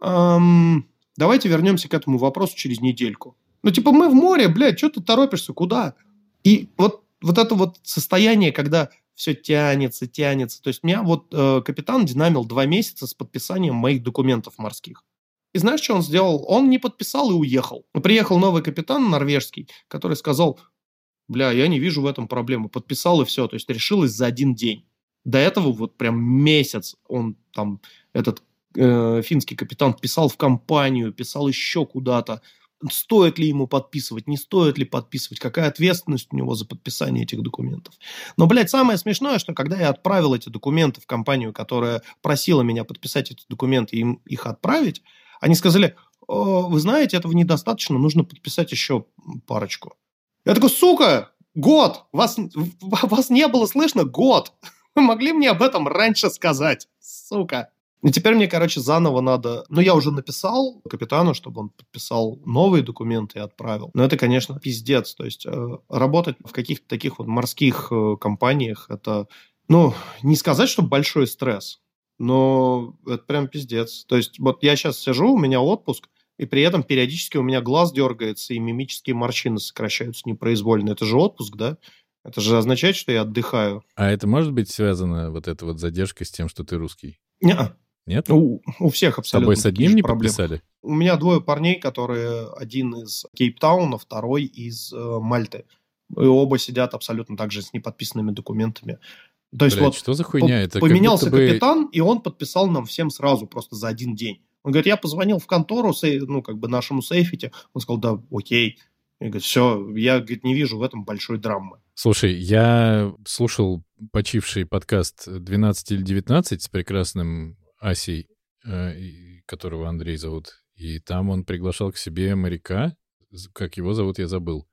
Эм, давайте вернемся к этому вопросу через недельку. Ну, типа, мы в море, блядь, что ты торопишься, куда? И вот, вот это вот состояние, когда все тянется, тянется. То есть меня вот э, капитан динамил два месяца с подписанием моих документов морских. И знаешь, что он сделал? Он не подписал и уехал. Приехал новый капитан норвежский, который сказал, бля, я не вижу в этом проблемы. Подписал и все. То есть решилось за один день. До этого вот прям месяц он там, этот э, финский капитан писал в компанию, писал еще куда-то стоит ли ему подписывать, не стоит ли подписывать, какая ответственность у него за подписание этих документов. Но, блядь, самое смешное, что когда я отправил эти документы в компанию, которая просила меня подписать эти документы и им их отправить, они сказали, вы знаете, этого недостаточно, нужно подписать еще парочку. Я такой, сука, год, вас, вас не было слышно год. Вы могли мне об этом раньше сказать, сука. И теперь мне, короче, заново надо... Ну, я уже написал капитану, чтобы он подписал новые документы и отправил. Но это, конечно, пиздец. То есть э, работать в каких-то таких вот морских э, компаниях, это, ну, не сказать, что большой стресс, но это прям пиздец. То есть вот я сейчас сижу, у меня отпуск, и при этом периодически у меня глаз дергается, и мимические морщины сокращаются непроизвольно. Это же отпуск, да? Это же означает, что я отдыхаю. А это может быть связано, вот эта вот задержка с тем, что ты русский? Не, нет? У, у всех абсолютно. С тобой с одним не проблемы. подписали? У меня двое парней, которые один из Кейптауна, второй из э, Мальты. И оба сидят абсолютно так же с неподписанными документами. То есть Блядь, вот что за хуйня? Это поменялся бы... капитан, и он подписал нам всем сразу, просто за один день. Он говорит, я позвонил в контору, ну, как бы нашему сейфите. Он сказал, да, окей. Я говорю, все, я говорит, не вижу в этом большой драмы. Слушай, я слушал почивший подкаст 12 или 19 с прекрасным Асей, э, которого Андрей зовут. И там он приглашал к себе моряка, как его зовут, я забыл.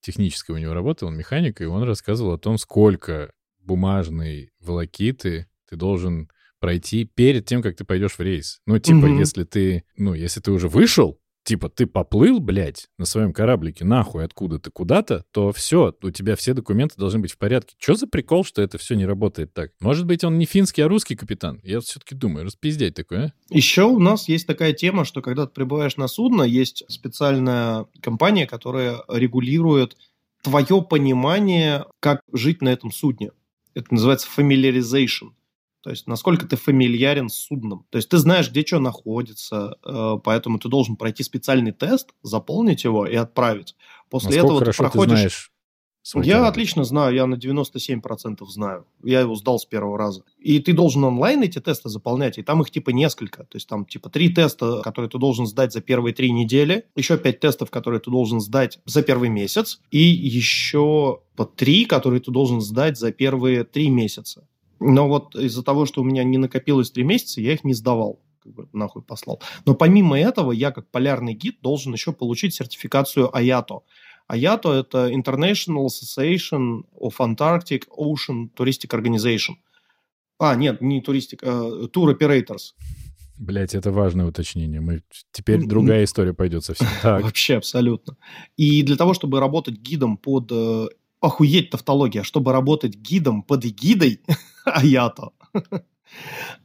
Техническая у него работа, он механик, и он рассказывал о том, сколько бумажной волокиты ты должен пройти перед тем, как ты пойдешь в рейс. Ну, типа, угу. если ты, ну, если ты уже вышел, типа, ты поплыл, блядь, на своем кораблике нахуй откуда-то куда-то, то все, у тебя все документы должны быть в порядке. Что за прикол, что это все не работает так? Может быть, он не финский, а русский капитан? Я все-таки думаю, распиздять такое, а? Еще у нас есть такая тема, что когда ты прибываешь на судно, есть специальная компания, которая регулирует твое понимание, как жить на этом судне. Это называется familiarization. То есть, насколько ты фамильярен с судном. То есть, ты знаешь, где что находится, э, поэтому ты должен пройти специальный тест, заполнить его и отправить. После насколько этого ты проходишь... Ты знаешь свой Я корабль? отлично знаю, я на 97% знаю. Я его сдал с первого раза. И ты должен онлайн эти тесты заполнять, и там их типа несколько. То есть там типа три теста, которые ты должен сдать за первые три недели, еще пять тестов, которые ты должен сдать за первый месяц, и еще по три, которые ты должен сдать за первые три месяца. Но вот из-за того, что у меня не накопилось три месяца, я их не сдавал. Как бы нахуй послал. Но помимо этого, я как полярный гид должен еще получить сертификацию IATO. IATO – это International Association of Antarctic Ocean Touristic Organization. А, нет, не туристик, а Tour Operators. Блять, это важное уточнение. Мы теперь другая история пойдет совсем. *laughs* Так, Вообще, абсолютно. И для того, чтобы работать гидом под... э, охуеть тавтология, чтобы работать гидом под эгидой *laughs* *laughs* IATO,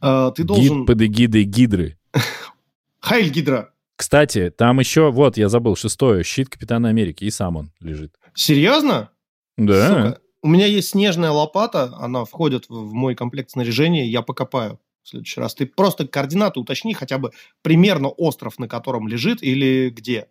э, ты должен... гид под эгидой гидры. Хайль Гидра. Кстати, там еще, вот, я забыл, шестое, щит Капитана Америки, и сам он лежит. Серьезно? Да. Сука. У меня есть снежная лопата, она входит в в мой комплект снаряжения, я покопаю в следующий раз. Ты просто координаты уточни, хотя бы примерно остров, на котором лежит, или где.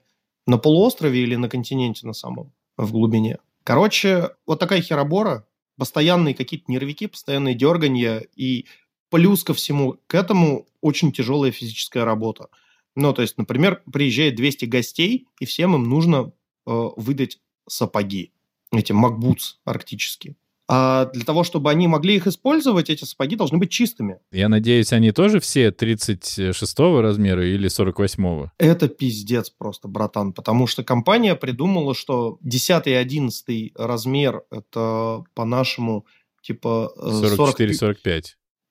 На полуострове или на континенте на самом, в глубине. Короче, вот такая херобора, постоянные какие-то нервики, постоянные дерганья, и плюс ко всему к этому очень тяжелая физическая работа. Ну, то есть, например, приезжает 200 гостей, и всем им нужно э, выдать сапоги эти макбутс арктические. А для того, чтобы они могли их использовать, эти сапоги должны быть чистыми. Я надеюсь, они тоже все 36 размера или 48 Это пиздец просто, братан, потому что компания придумала, что 10 и 11 размер это по-нашему типа э, 40 44-45.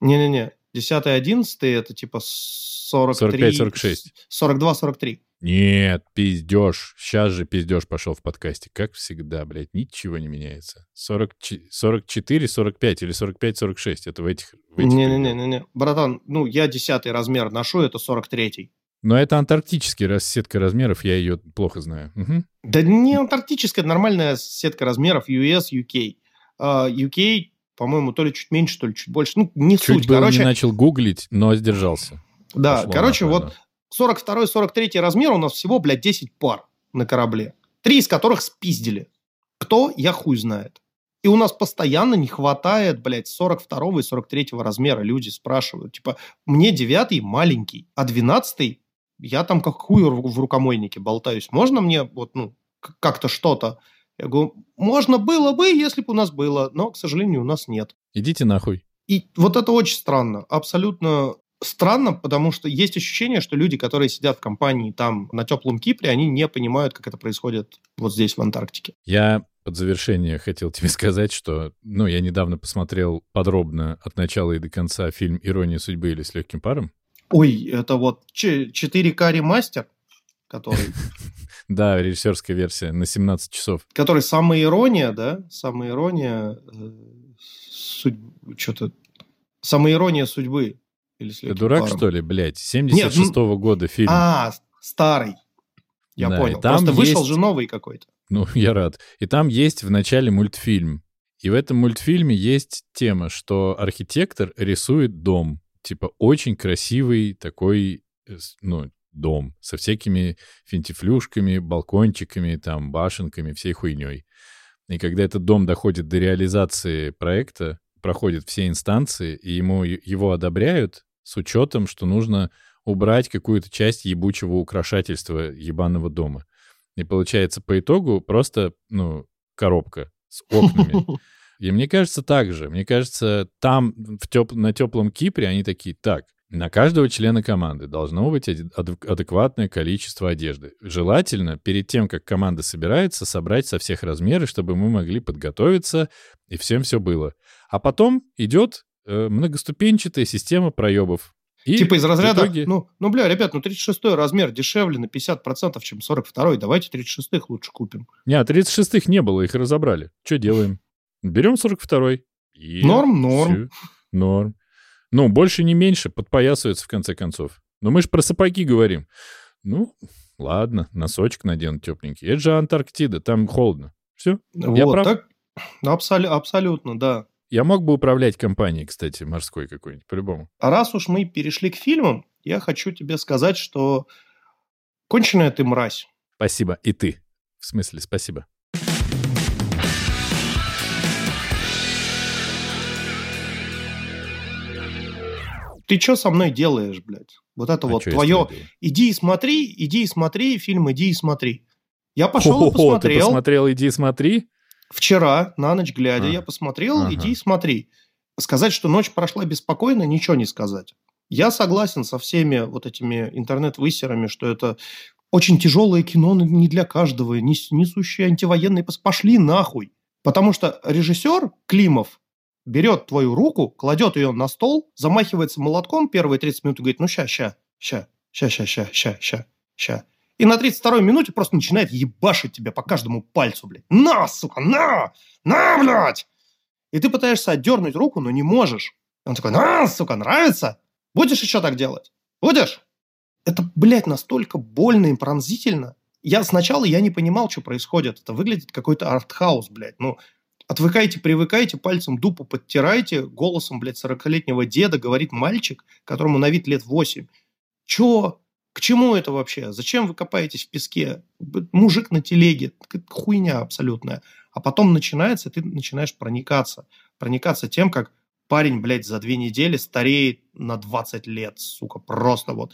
Не-не-не, 10 и 11 это типа 43... 45-46. 42-43. Нет, пиздеж. Сейчас же пиздеж пошел в подкасте. Как всегда, блядь, ничего не меняется. 40, 44-45 или 45-46. Это в этих... в этих пределах. Не-не-не, братан, ну я 10 размер ношу, это 43 Но это антарктический раз сетка размеров, я ее плохо знаю. Мгм. Да не антарктическая, нормальная сетка размеров US, UK. А, UK, по-моему, то ли чуть меньше, то ли чуть больше. Ну, не Чуть суть. было Короче, не начал гуглить, но сдержался. да, Пошло короче, нахуй, вот да. 42-43 размер у нас всего, блядь, 10 пар на корабле. Три из которых спиздили. Кто, я хуй знает. И у нас постоянно не хватает, блядь, 42 и 43 размера. Люди спрашивают, типа, мне 9 маленький, а 12 я там как хуй в рукомойнике болтаюсь. Можно мне вот, ну, как-то что-то? Я говорю, можно было бы, если бы у нас было, но, к сожалению, у нас нет. Идите нахуй. И вот это очень странно, абсолютно странно, потому что есть ощущение, что люди, которые сидят в компании там на теплом Кипре, они не понимают, как это происходит вот здесь, в Антарктике. Я под завершение хотел тебе *laughs* сказать, что, ну, я недавно посмотрел подробно от начала и до конца фильм «Ирония судьбы» или «С легким паром». Ой, это вот ч- 4К ремастер, который, *laughs* Да, режиссерская версия на 17 часов. который самая ирония, да, самая ирония, что-то, самая ирония судьбы. Или с Ты дурак, паром. что ли, блядь? 76-го года фильм. А, старый. Я Да, понял. там Просто вышел есть- же новый какой-то. Ну, *laughs* я рад. И там есть в начале мультфильм. И в этом мультфильме есть тема, что архитектор рисует дом. Типа очень красивый такой, э, ну, дом со всякими финтифлюшками, балкончиками, там, башенками, всей хуйней. И когда этот дом доходит до реализации проекта, проходят все инстанции, и ему его одобряют с учетом, что нужно убрать какую-то часть ебучего украшательства ебаного дома. И получается по итогу просто, ну, коробка с окнами. И мне кажется так же. Мне кажется, там в теп- на теплом Кипре они такие, так, на каждого члена команды должно быть аде- ад- адекватное количество одежды. Желательно, перед тем, как команда собирается, собрать со всех размеры, чтобы мы могли подготовиться, и всем все было. А потом идет э, многоступенчатая система проебов. И типа из разряда, итоге- ну, ну, бля, ребят, ну 36 размер дешевле на 50%, чем 42 давайте 36 лучше купим. Не, а 36-х не было, их разобрали. Что делаем? Берем 42-й. И Норм, норм. всё. Норм. Ну, больше не меньше, подпоясывается в конце концов. Но мы же про сапоги говорим. Ну, ладно, носочек надену тепленький. Это же Антарктида, там холодно. Все. Я вот, прав? так? Абсол- абсолютно, да. Я мог бы управлять компанией, кстати, морской какой-нибудь, по-любому. А раз уж мы перешли к фильмам, я хочу тебе сказать, что конченая ты мразь. Спасибо, и ты. В смысле, спасибо. Ты что со мной делаешь, блядь? Вот это а вот твое. Иди и смотри, иди и смотри, фильм, иди и смотри. Я пошел О-хо-хо, и посмотрел. Ты посмотрел, иди и смотри. Вчера, на ночь глядя, А. я посмотрел, Ага. иди и смотри. Сказать, что ночь прошла беспокойно, ничего не сказать. Я согласен со всеми вот этими интернет-высерами, что это очень тяжелое кино но не для каждого, нес- несущее антивоенные... Пошли нахуй. Потому что режиссер Климов берет твою руку, кладет ее на стол, замахивается молотком первые 30 минут и говорит, ну ща, ща, ща, ща, ща, ща, ща, ща, ща. И на 32-й минуте просто начинает ебашить тебя по каждому пальцу, блядь. На, сука, на! На, блядь! И ты пытаешься отдернуть руку, но не можешь. Он такой, на, сука, нравится? Будешь еще так делать? Будешь? Это, блядь, настолько больно и пронзительно. Я сначала я не понимал, что происходит. Это выглядит какой-то артхаус, блядь. Ну, отвыкайте, привыкайте, пальцем дупу подтирайте, голосом, блядь, 40-летнего деда говорит мальчик, которому на вид лет 8. Чё? К чему это вообще? Зачем вы копаетесь в песке? Мужик на телеге. Хуйня абсолютная. А потом начинается, ты начинаешь проникаться. Проникаться тем, как парень, блядь, за две недели стареет на 20 лет, сука. Просто вот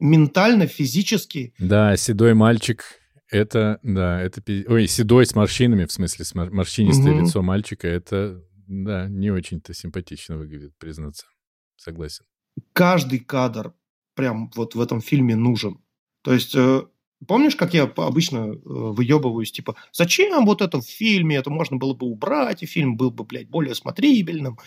ментально, физически. Да, седой мальчик. Это, да, это... Ой, седой с морщинами, в смысле, с мор- морщинистое Мгм. лицо мальчика. Это, да, не очень-то симпатично выглядит, признаться. Согласен. Каждый кадр прям вот в этом фильме нужен. То есть... э, Помнишь, как я обычно э, выебываюсь, типа, зачем вот это в фильме, это можно было бы убрать, и фильм был бы, блядь, более смотрибельным.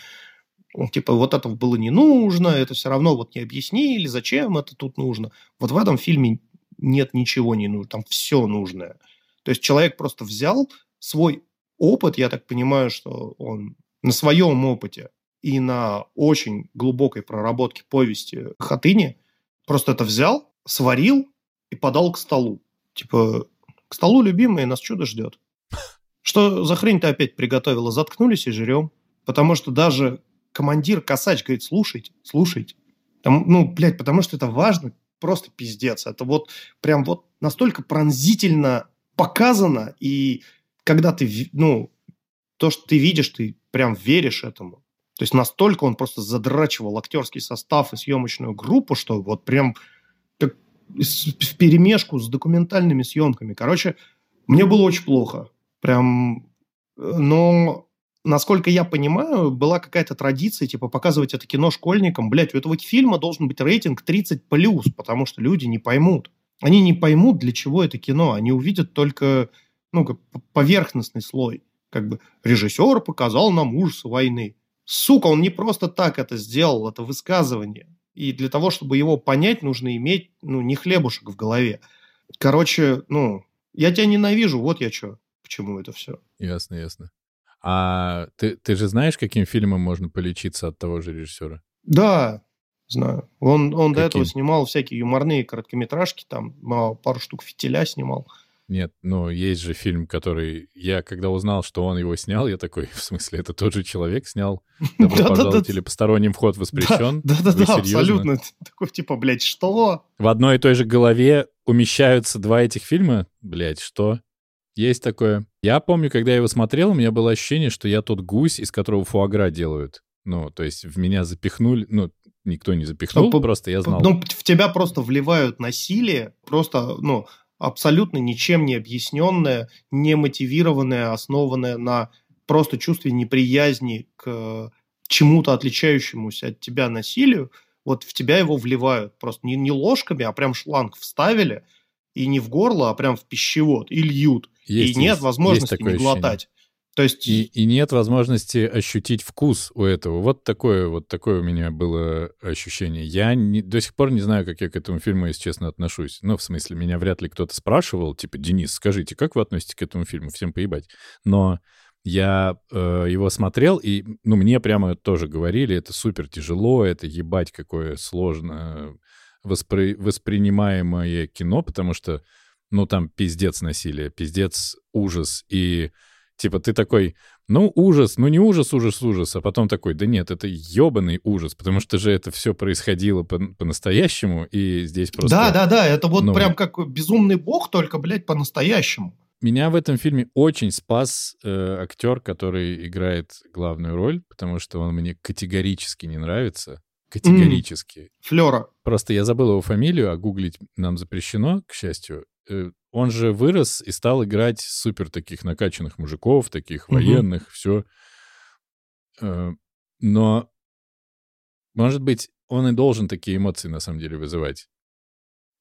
Типа, вот этого было не нужно, это все равно вот не объяснили, зачем это тут нужно. Вот в этом фильме нет ничего не нужно, там все нужное. То есть человек просто взял свой опыт, я так понимаю, что он на своем опыте и на очень глубокой проработке повести Хатыни просто это взял, сварил и подал к столу. Типа, к столу, любимый, нас чудо ждет. *laughs* Что за хрень ты опять приготовила? Заткнулись и жрем. Потому что даже командир Косач говорит, слушайте, слушайте. Там, ну, блядь, потому что это важно, просто пиздец. Это вот прям вот настолько пронзительно показано, и когда ты, ну, то, что ты видишь, ты прям веришь этому. То есть настолько он просто задрачивал актерский состав и съемочную группу, что вот прям как в перемешку с документальными съемками. Короче, мне было очень плохо. Прям, э, но насколько я понимаю, была какая-то традиция, типа, показывать это кино школьникам. Блять, у этого фильма должен быть рейтинг 30+, потому что люди не поймут. Они не поймут, для чего это кино. Они увидят только, ну, как поверхностный слой. Как бы режиссер показал нам ужасы войны. Сука, он не просто так это сделал, это высказывание. И для того, чтобы его понять, нужно иметь, ну, не хлебушек в голове. Короче, ну, я тебя ненавижу, вот я что, к чему это все. Ясно, ясно. А ты, ты же знаешь, каким фильмом можно полечиться от того же режиссера? Да, знаю. Он, он до этого снимал всякие юморные короткометражки, там а, пару штук фитиля снимал. Нет, ну, есть же фильм, который... Я, когда узнал, что он его снял, я такой, *laughs* в смысле, это тот же человек снял? *laughs* Добро пожаловать или посторонним вход воспрещен? Да-да-да, абсолютно. Такой, типа, блядь, что? В одной и той же голове умещаются два этих фильма? Блять, что? Есть такое. Я помню, когда я его смотрел, у меня было ощущение, что я тот гусь, из которого фуагра делают. Ну, то есть в меня запихнули... Ну, никто не запихнул, Ну, просто я знал. Ну, в тебя просто вливают насилие, просто, ну, абсолютно ничем не объясненное, не мотивированное, основанное на просто чувстве неприязни к чему-то отличающемуся от тебя насилию, вот в тебя его вливают. Просто не, не ложками, а прям шланг вставили, и не в горло, а прям в пищевод, и льют. Есть, и нет есть, возможности есть не ощущение. То есть, И, и нет возможности ощутить вкус у этого. Вот такое, вот такое у меня было ощущение. Я не- до сих пор не знаю, как я к этому фильму, если честно, отношусь. Ну, в смысле, меня вряд ли кто-то спрашивал, типа, Денис, скажите, как вы относитесь к этому фильму? Всем поебать. Но я э, его смотрел, и, ну, мне прямо тоже говорили, это супер тяжело, это ебать какое сложно воспри- воспринимаемое кино, потому что, ну, там пиздец насилие, пиздец ужас, и Типа ты такой, ну ужас, ну не ужас, ужас, ужас, а потом такой, да нет, это ебаный ужас, потому что же это все происходило по- по-настоящему, и здесь просто... да, да, да, это вот ну, прям как безумный бог, только, блядь, по-настоящему. Меня в этом фильме очень спас э, актер, который играет главную роль, потому что он мне категорически не нравится. Категорически. Флера. Просто я забыл его фамилию, а гуглить нам запрещено, к счастью. Э, он же вырос и стал играть супер таких накачанных мужиков, таких военных, все. Но, может быть, он и должен такие эмоции на самом деле вызывать.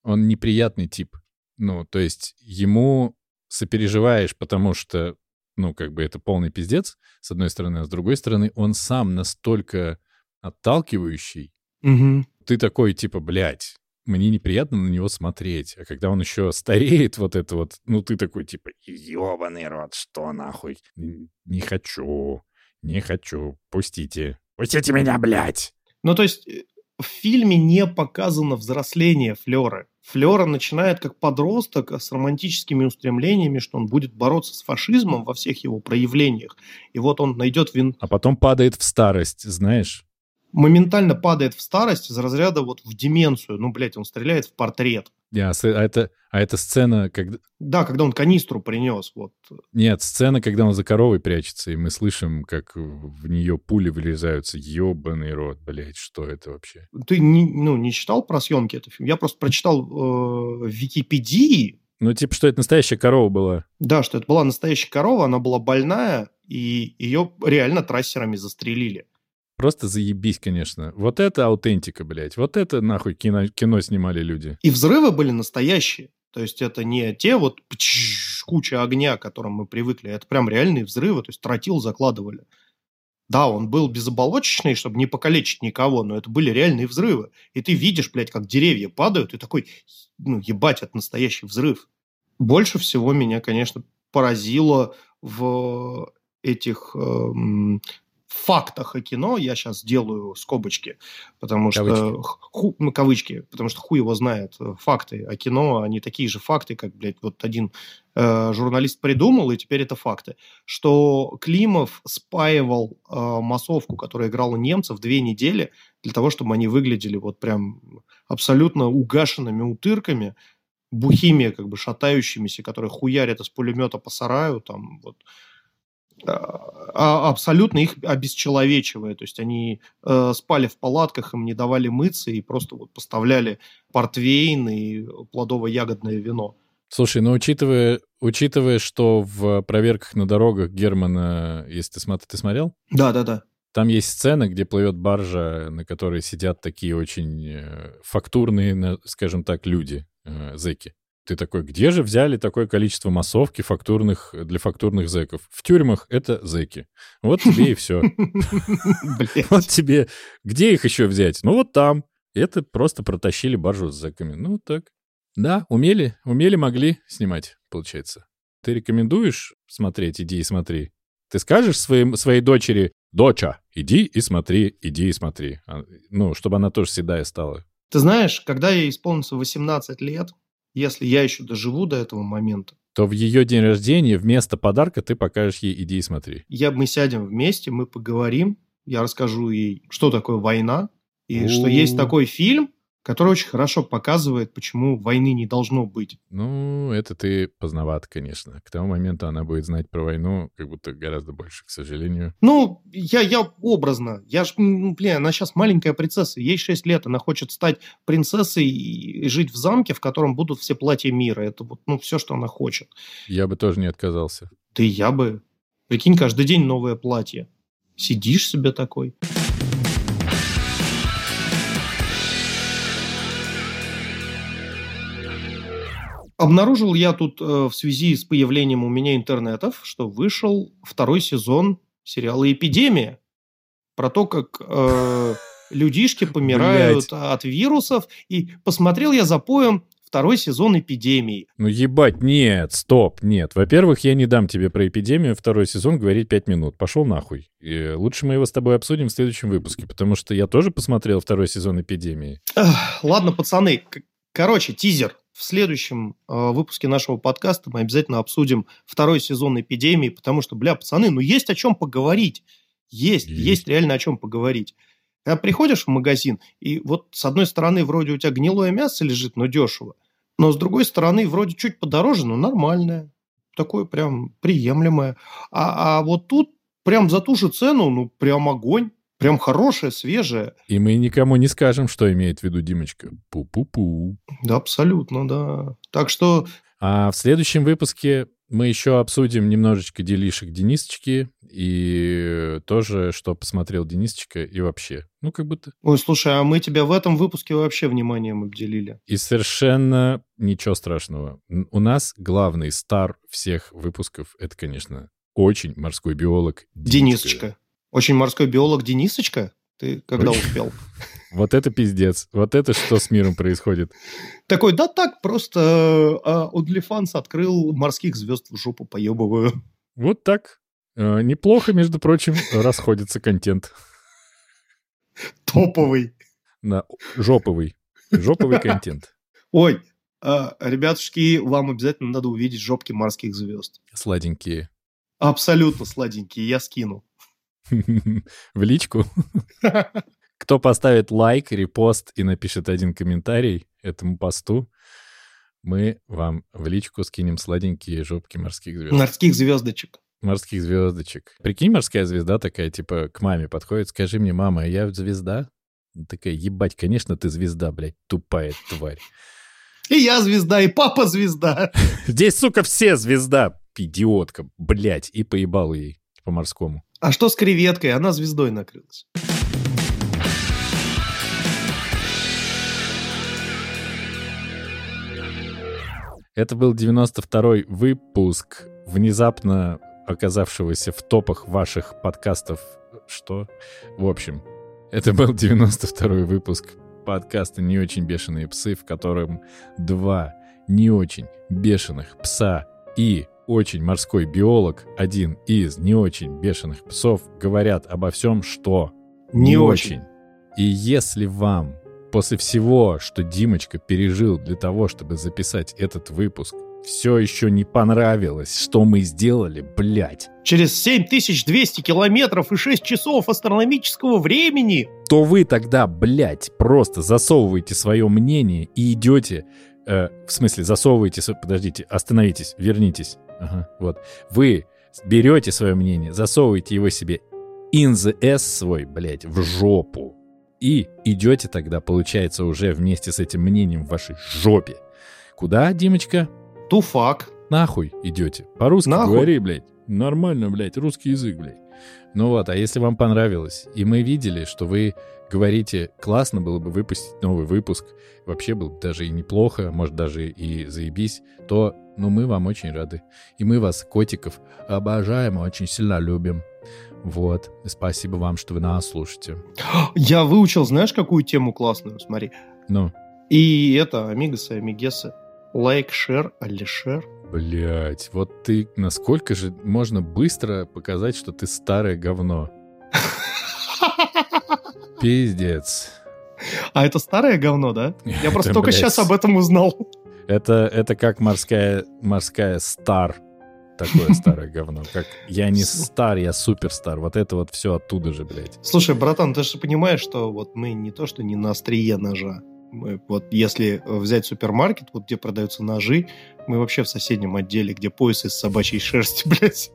Он неприятный тип. Ну, то есть ему сопереживаешь, потому что, ну, как бы это полный пиздец, с одной стороны, а с другой стороны, он сам настолько отталкивающий, Мгм. ты такой, типа, блядь, мне неприятно на него смотреть. А когда он еще стареет, вот это вот, ну, ты такой, типа, ебаный рот, что нахуй? Не хочу, не хочу, пустите. Пустите меня, блядь! Ну, то есть э, в фильме не показано взросление Флеры. Флера начинает как подросток с романтическими устремлениями, что он будет бороться с фашизмом во всех его проявлениях. И вот он найдет вин... А потом падает в старость, знаешь? Моментально падает в старость из разряда вот в деменцию. Ну, блядь, он стреляет в портрет. Я с- а, это, а это сцена, когда... Да, когда он канистру принес. Вот. Нет, сцена, когда он за коровой прячется, и мы слышим, как в нее пули вылезаются. Ёбаный рот, блядь, что это вообще? Ты не, ну, не читал про съемки этого фильма? Я просто прочитал э, в Википедии, Ну, типа, что это настоящая корова была. да, что это была настоящая корова, она была больная, и ее реально трассерами застрелили. Просто заебись, конечно. Вот это аутентика, блядь. Вот это нахуй кино, кино снимали люди. И взрывы были настоящие. То есть это не те вот пч- куча огня, к которым мы привыкли. Это прям реальные взрывы. То есть тротил закладывали. Да, он был безоболочечный, чтобы не покалечить никого, но это были реальные взрывы. И ты видишь, блядь, как деревья падают, и такой, ну, ебать, это настоящий взрыв. Больше всего меня, конечно, поразило в этих эм, фактах о кино. Я сейчас делаю скобочки, потому что... Кавычки. ху- ну, кавычки, потому что хуй его знает. Факты о кино, они такие же факты, как, блядь, вот один э, журналист придумал, и теперь это факты, что Климов спаивал э, массовку, которая играла немцев, две недели для того, чтобы они выглядели вот прям абсолютно угашенными утырками, бухими, как бы шатающимися, которые хуярят из пулемета по сараю, там вот абсолютно их обесчеловечивая. То есть они э, спали в палатках, им не давали мыться и просто вот поставляли портвейн и плодово-ягодное вино. Слушай, ну учитывая, учитывая, что в проверках на дорогах Германа, если ты, смотри, ты смотрел, Да-да-да. там есть сцена, где плывет баржа, на которой сидят такие очень э, фактурные, скажем так, люди, э, зэки. Ты такой, где же взяли такое количество массовки фактурных для фактурных зэков? В тюрьмах это зэки. Вот тебе и все. Вот тебе. Где их еще взять? Ну вот там. Это просто протащили баржу с зэками. Ну так. Да, умели, умели, могли снимать, получается. Ты рекомендуешь смотреть, иди и смотри. Ты скажешь своим, своей дочери, доча, иди и смотри, иди и смотри. А, Ну, чтобы она тоже седая стала. Ты знаешь, когда ей исполнится 18 лет, если я еще доживу до этого момента, То в ее день рождения вместо подарка ты покажешь ей, иди и смотри. я, мы сядем вместе, мы поговорим, я расскажу ей, что такое война, и что У. есть такой фильм, который очень хорошо показывает, почему войны не должно быть. Ну, это ты поздновато, конечно. К тому моменту она будет знать про войну как будто гораздо больше, к сожалению. Ну, я, я образно. Я ж, м, блин, она сейчас маленькая принцесса, ей 6 лет, она хочет стать принцессой и жить в замке, в котором будут все платья мира. Это вот, ну, все, что она хочет. Я бы тоже не отказался. Да я бы. Прикинь, каждый день новое платье. Сидишь себе такой. Обнаружил я тут э, в связи с появлением у меня интернетов, что вышел второй сезон сериала «Эпидемия». Про то, как э, людишки *laughs* помирают от вирусов. И посмотрел я за поем второй сезон «Эпидемии». Ну ебать, нет, стоп, нет. Во-первых, я не дам тебе про эпидемию второй сезон говорить пять минут. Пошел нахуй. И лучше мы его с тобой обсудим в следующем выпуске, потому что я тоже посмотрел второй сезон эпидемии. Эх, Ладно, пацаны. Короче, тизер. В следующем э, выпуске нашего подкаста мы обязательно обсудим второй сезон эпидемии, потому что, бля, пацаны, ну есть о чем поговорить. Есть, есть, Есть. реально о чем поговорить. Когда приходишь в магазин, и вот с одной стороны вроде у тебя гнилое мясо лежит, но дешево, но с другой стороны вроде чуть подороже, но нормальное. Такое прям приемлемое. А, а вот тут прям за ту же цену, ну, прям огонь. Прям хорошая, свежая. И мы никому не скажем, что имеет в виду Димочка. Пу-пу-пу. Да, абсолютно, да. Так что... А в следующем выпуске мы еще обсудим немножечко делишек Денисочки и тоже, что посмотрел Денисочка и вообще. Ну, как будто... Ой, слушай, а мы тебя в этом выпуске вообще вниманием обделили. И совершенно ничего страшного. У нас главный стар всех выпусков — это, конечно, очень морской биолог Денисочка. Денисочка. Очень морской биолог Денисочка? Ты когда успел? *laughs* Вот это пиздец. Вот это что с миром происходит? Такой, да так, просто OnlyFans э, открыл морских звезд в жопу поебываю. Вот так. Э, неплохо, между прочим, расходится контент. Топовый. Да, жоповый. Жоповый контент. Ой, э, ребятушки, вам обязательно надо увидеть жопки морских звезд. Сладенькие. Абсолютно сладенькие, я скину. *laughs* В личку? *laughs* Кто поставит лайк, репост и напишет один комментарий этому посту, мы вам в личку скинем сладенькие жопки морских звезд. Морских звездочек. Морских звездочек. Прикинь, морская звезда такая, типа, к маме подходит, скажи мне, мама, я звезда? Такая, ебать, конечно, ты звезда, блядь, тупая тварь. И я звезда, и папа звезда. *laughs* Здесь, сука, все звезда, идиотка, блядь, и поебал ей по-морскому. А что с креветкой? Она звездой накрылась. Это был 92-й выпуск внезапно оказавшегося в топах ваших подкастов. Что? В общем, это был 92-й выпуск подкаста «Не очень бешеные псы», в котором два не очень бешеных пса и очень морской биолог, один из не очень бешеных псов, говорят обо всем, что не, не очень. очень. И если вам После всего, что Димочка пережил для того, чтобы записать этот выпуск, все еще не понравилось, что мы сделали, блядь. Через 7200 километров и 6 часов астрономического времени. То вы тогда, блядь, просто засовываете свое мнение и идете... Э, в смысле, засовываете... Подождите, остановитесь, вернитесь. Ага, вот. Вы берете свое мнение, засовываете его себе in the ass свой, блядь, в жопу. И идете тогда, получается, уже вместе с этим мнением в вашей жопе. Куда, Димочка? Туфак. Нахуй идете. По-русски Нахуй. говори, блядь. Нормально, блядь, русский язык, блядь. Ну вот, а если вам понравилось, и мы видели, что вы говорите, классно было бы выпустить новый выпуск, вообще было бы даже и неплохо, может даже и заебись, то, ну, мы вам очень рады. И мы вас, котиков, обожаем, очень сильно любим. Вот. Спасибо вам, что вы нас слушаете. *gasps* Я выучил, знаешь, какую тему классную? Смотри. Ну. И это, амигасы, амигесы. Лайк, шер, алишер. Блять, вот ты насколько же можно быстро показать, что ты старое говно. *laughs* Пиздец. А это старое говно, да? *laughs* Я просто только сейчас об этом узнал. Это, это как морская, морская стар такое старое говно. Как я не стар, я суперстар. Вот это вот все оттуда же, блядь. Слушай, братан, ты же понимаешь, что вот мы не то, что не на острие ножа. Мы, вот если взять супермаркет, вот где продаются ножи, мы вообще в соседнем отделе, где пояс из собачьей шерсти, *laughs* блядь.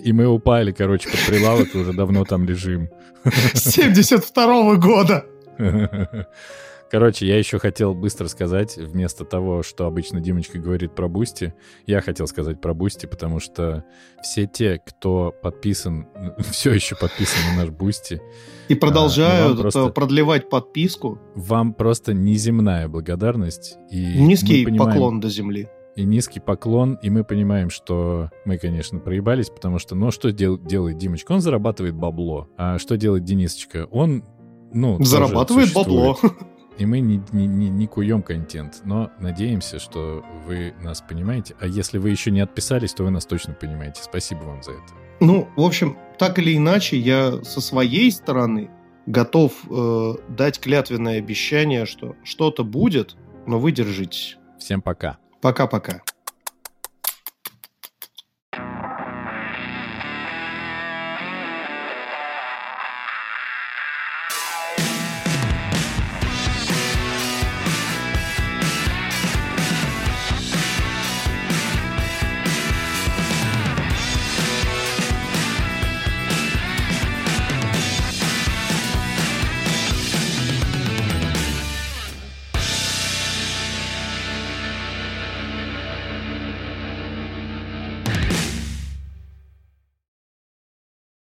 И мы упали, короче, под прилавок и уже давно там лежим. 72-го года! Короче, я еще хотел быстро сказать, вместо того, что обычно Димочка говорит про Boosty, я хотел сказать про Boosty, потому что все те, кто подписан, *laughs* все еще подписан на наш Boosty, и продолжают а, просто, продлевать подписку. Вам просто неземная благодарность. И низкий понимаем, поклон до земли. И низкий поклон, и мы понимаем, что мы, конечно, проебались, потому что, ну, что дел, делает Димочка? Он зарабатывает бабло. А что делает Денисочка? Он, ну, зарабатывает бабло и мы не, не, не, не куем контент, но надеемся, что вы нас понимаете. А если вы еще не отписались, то вы нас точно понимаете. Спасибо вам за это. Ну, в общем, так или иначе, я со своей стороны готов э, дать клятвенное обещание, что что-то будет, но вы держитесь. Всем пока. Пока-пока.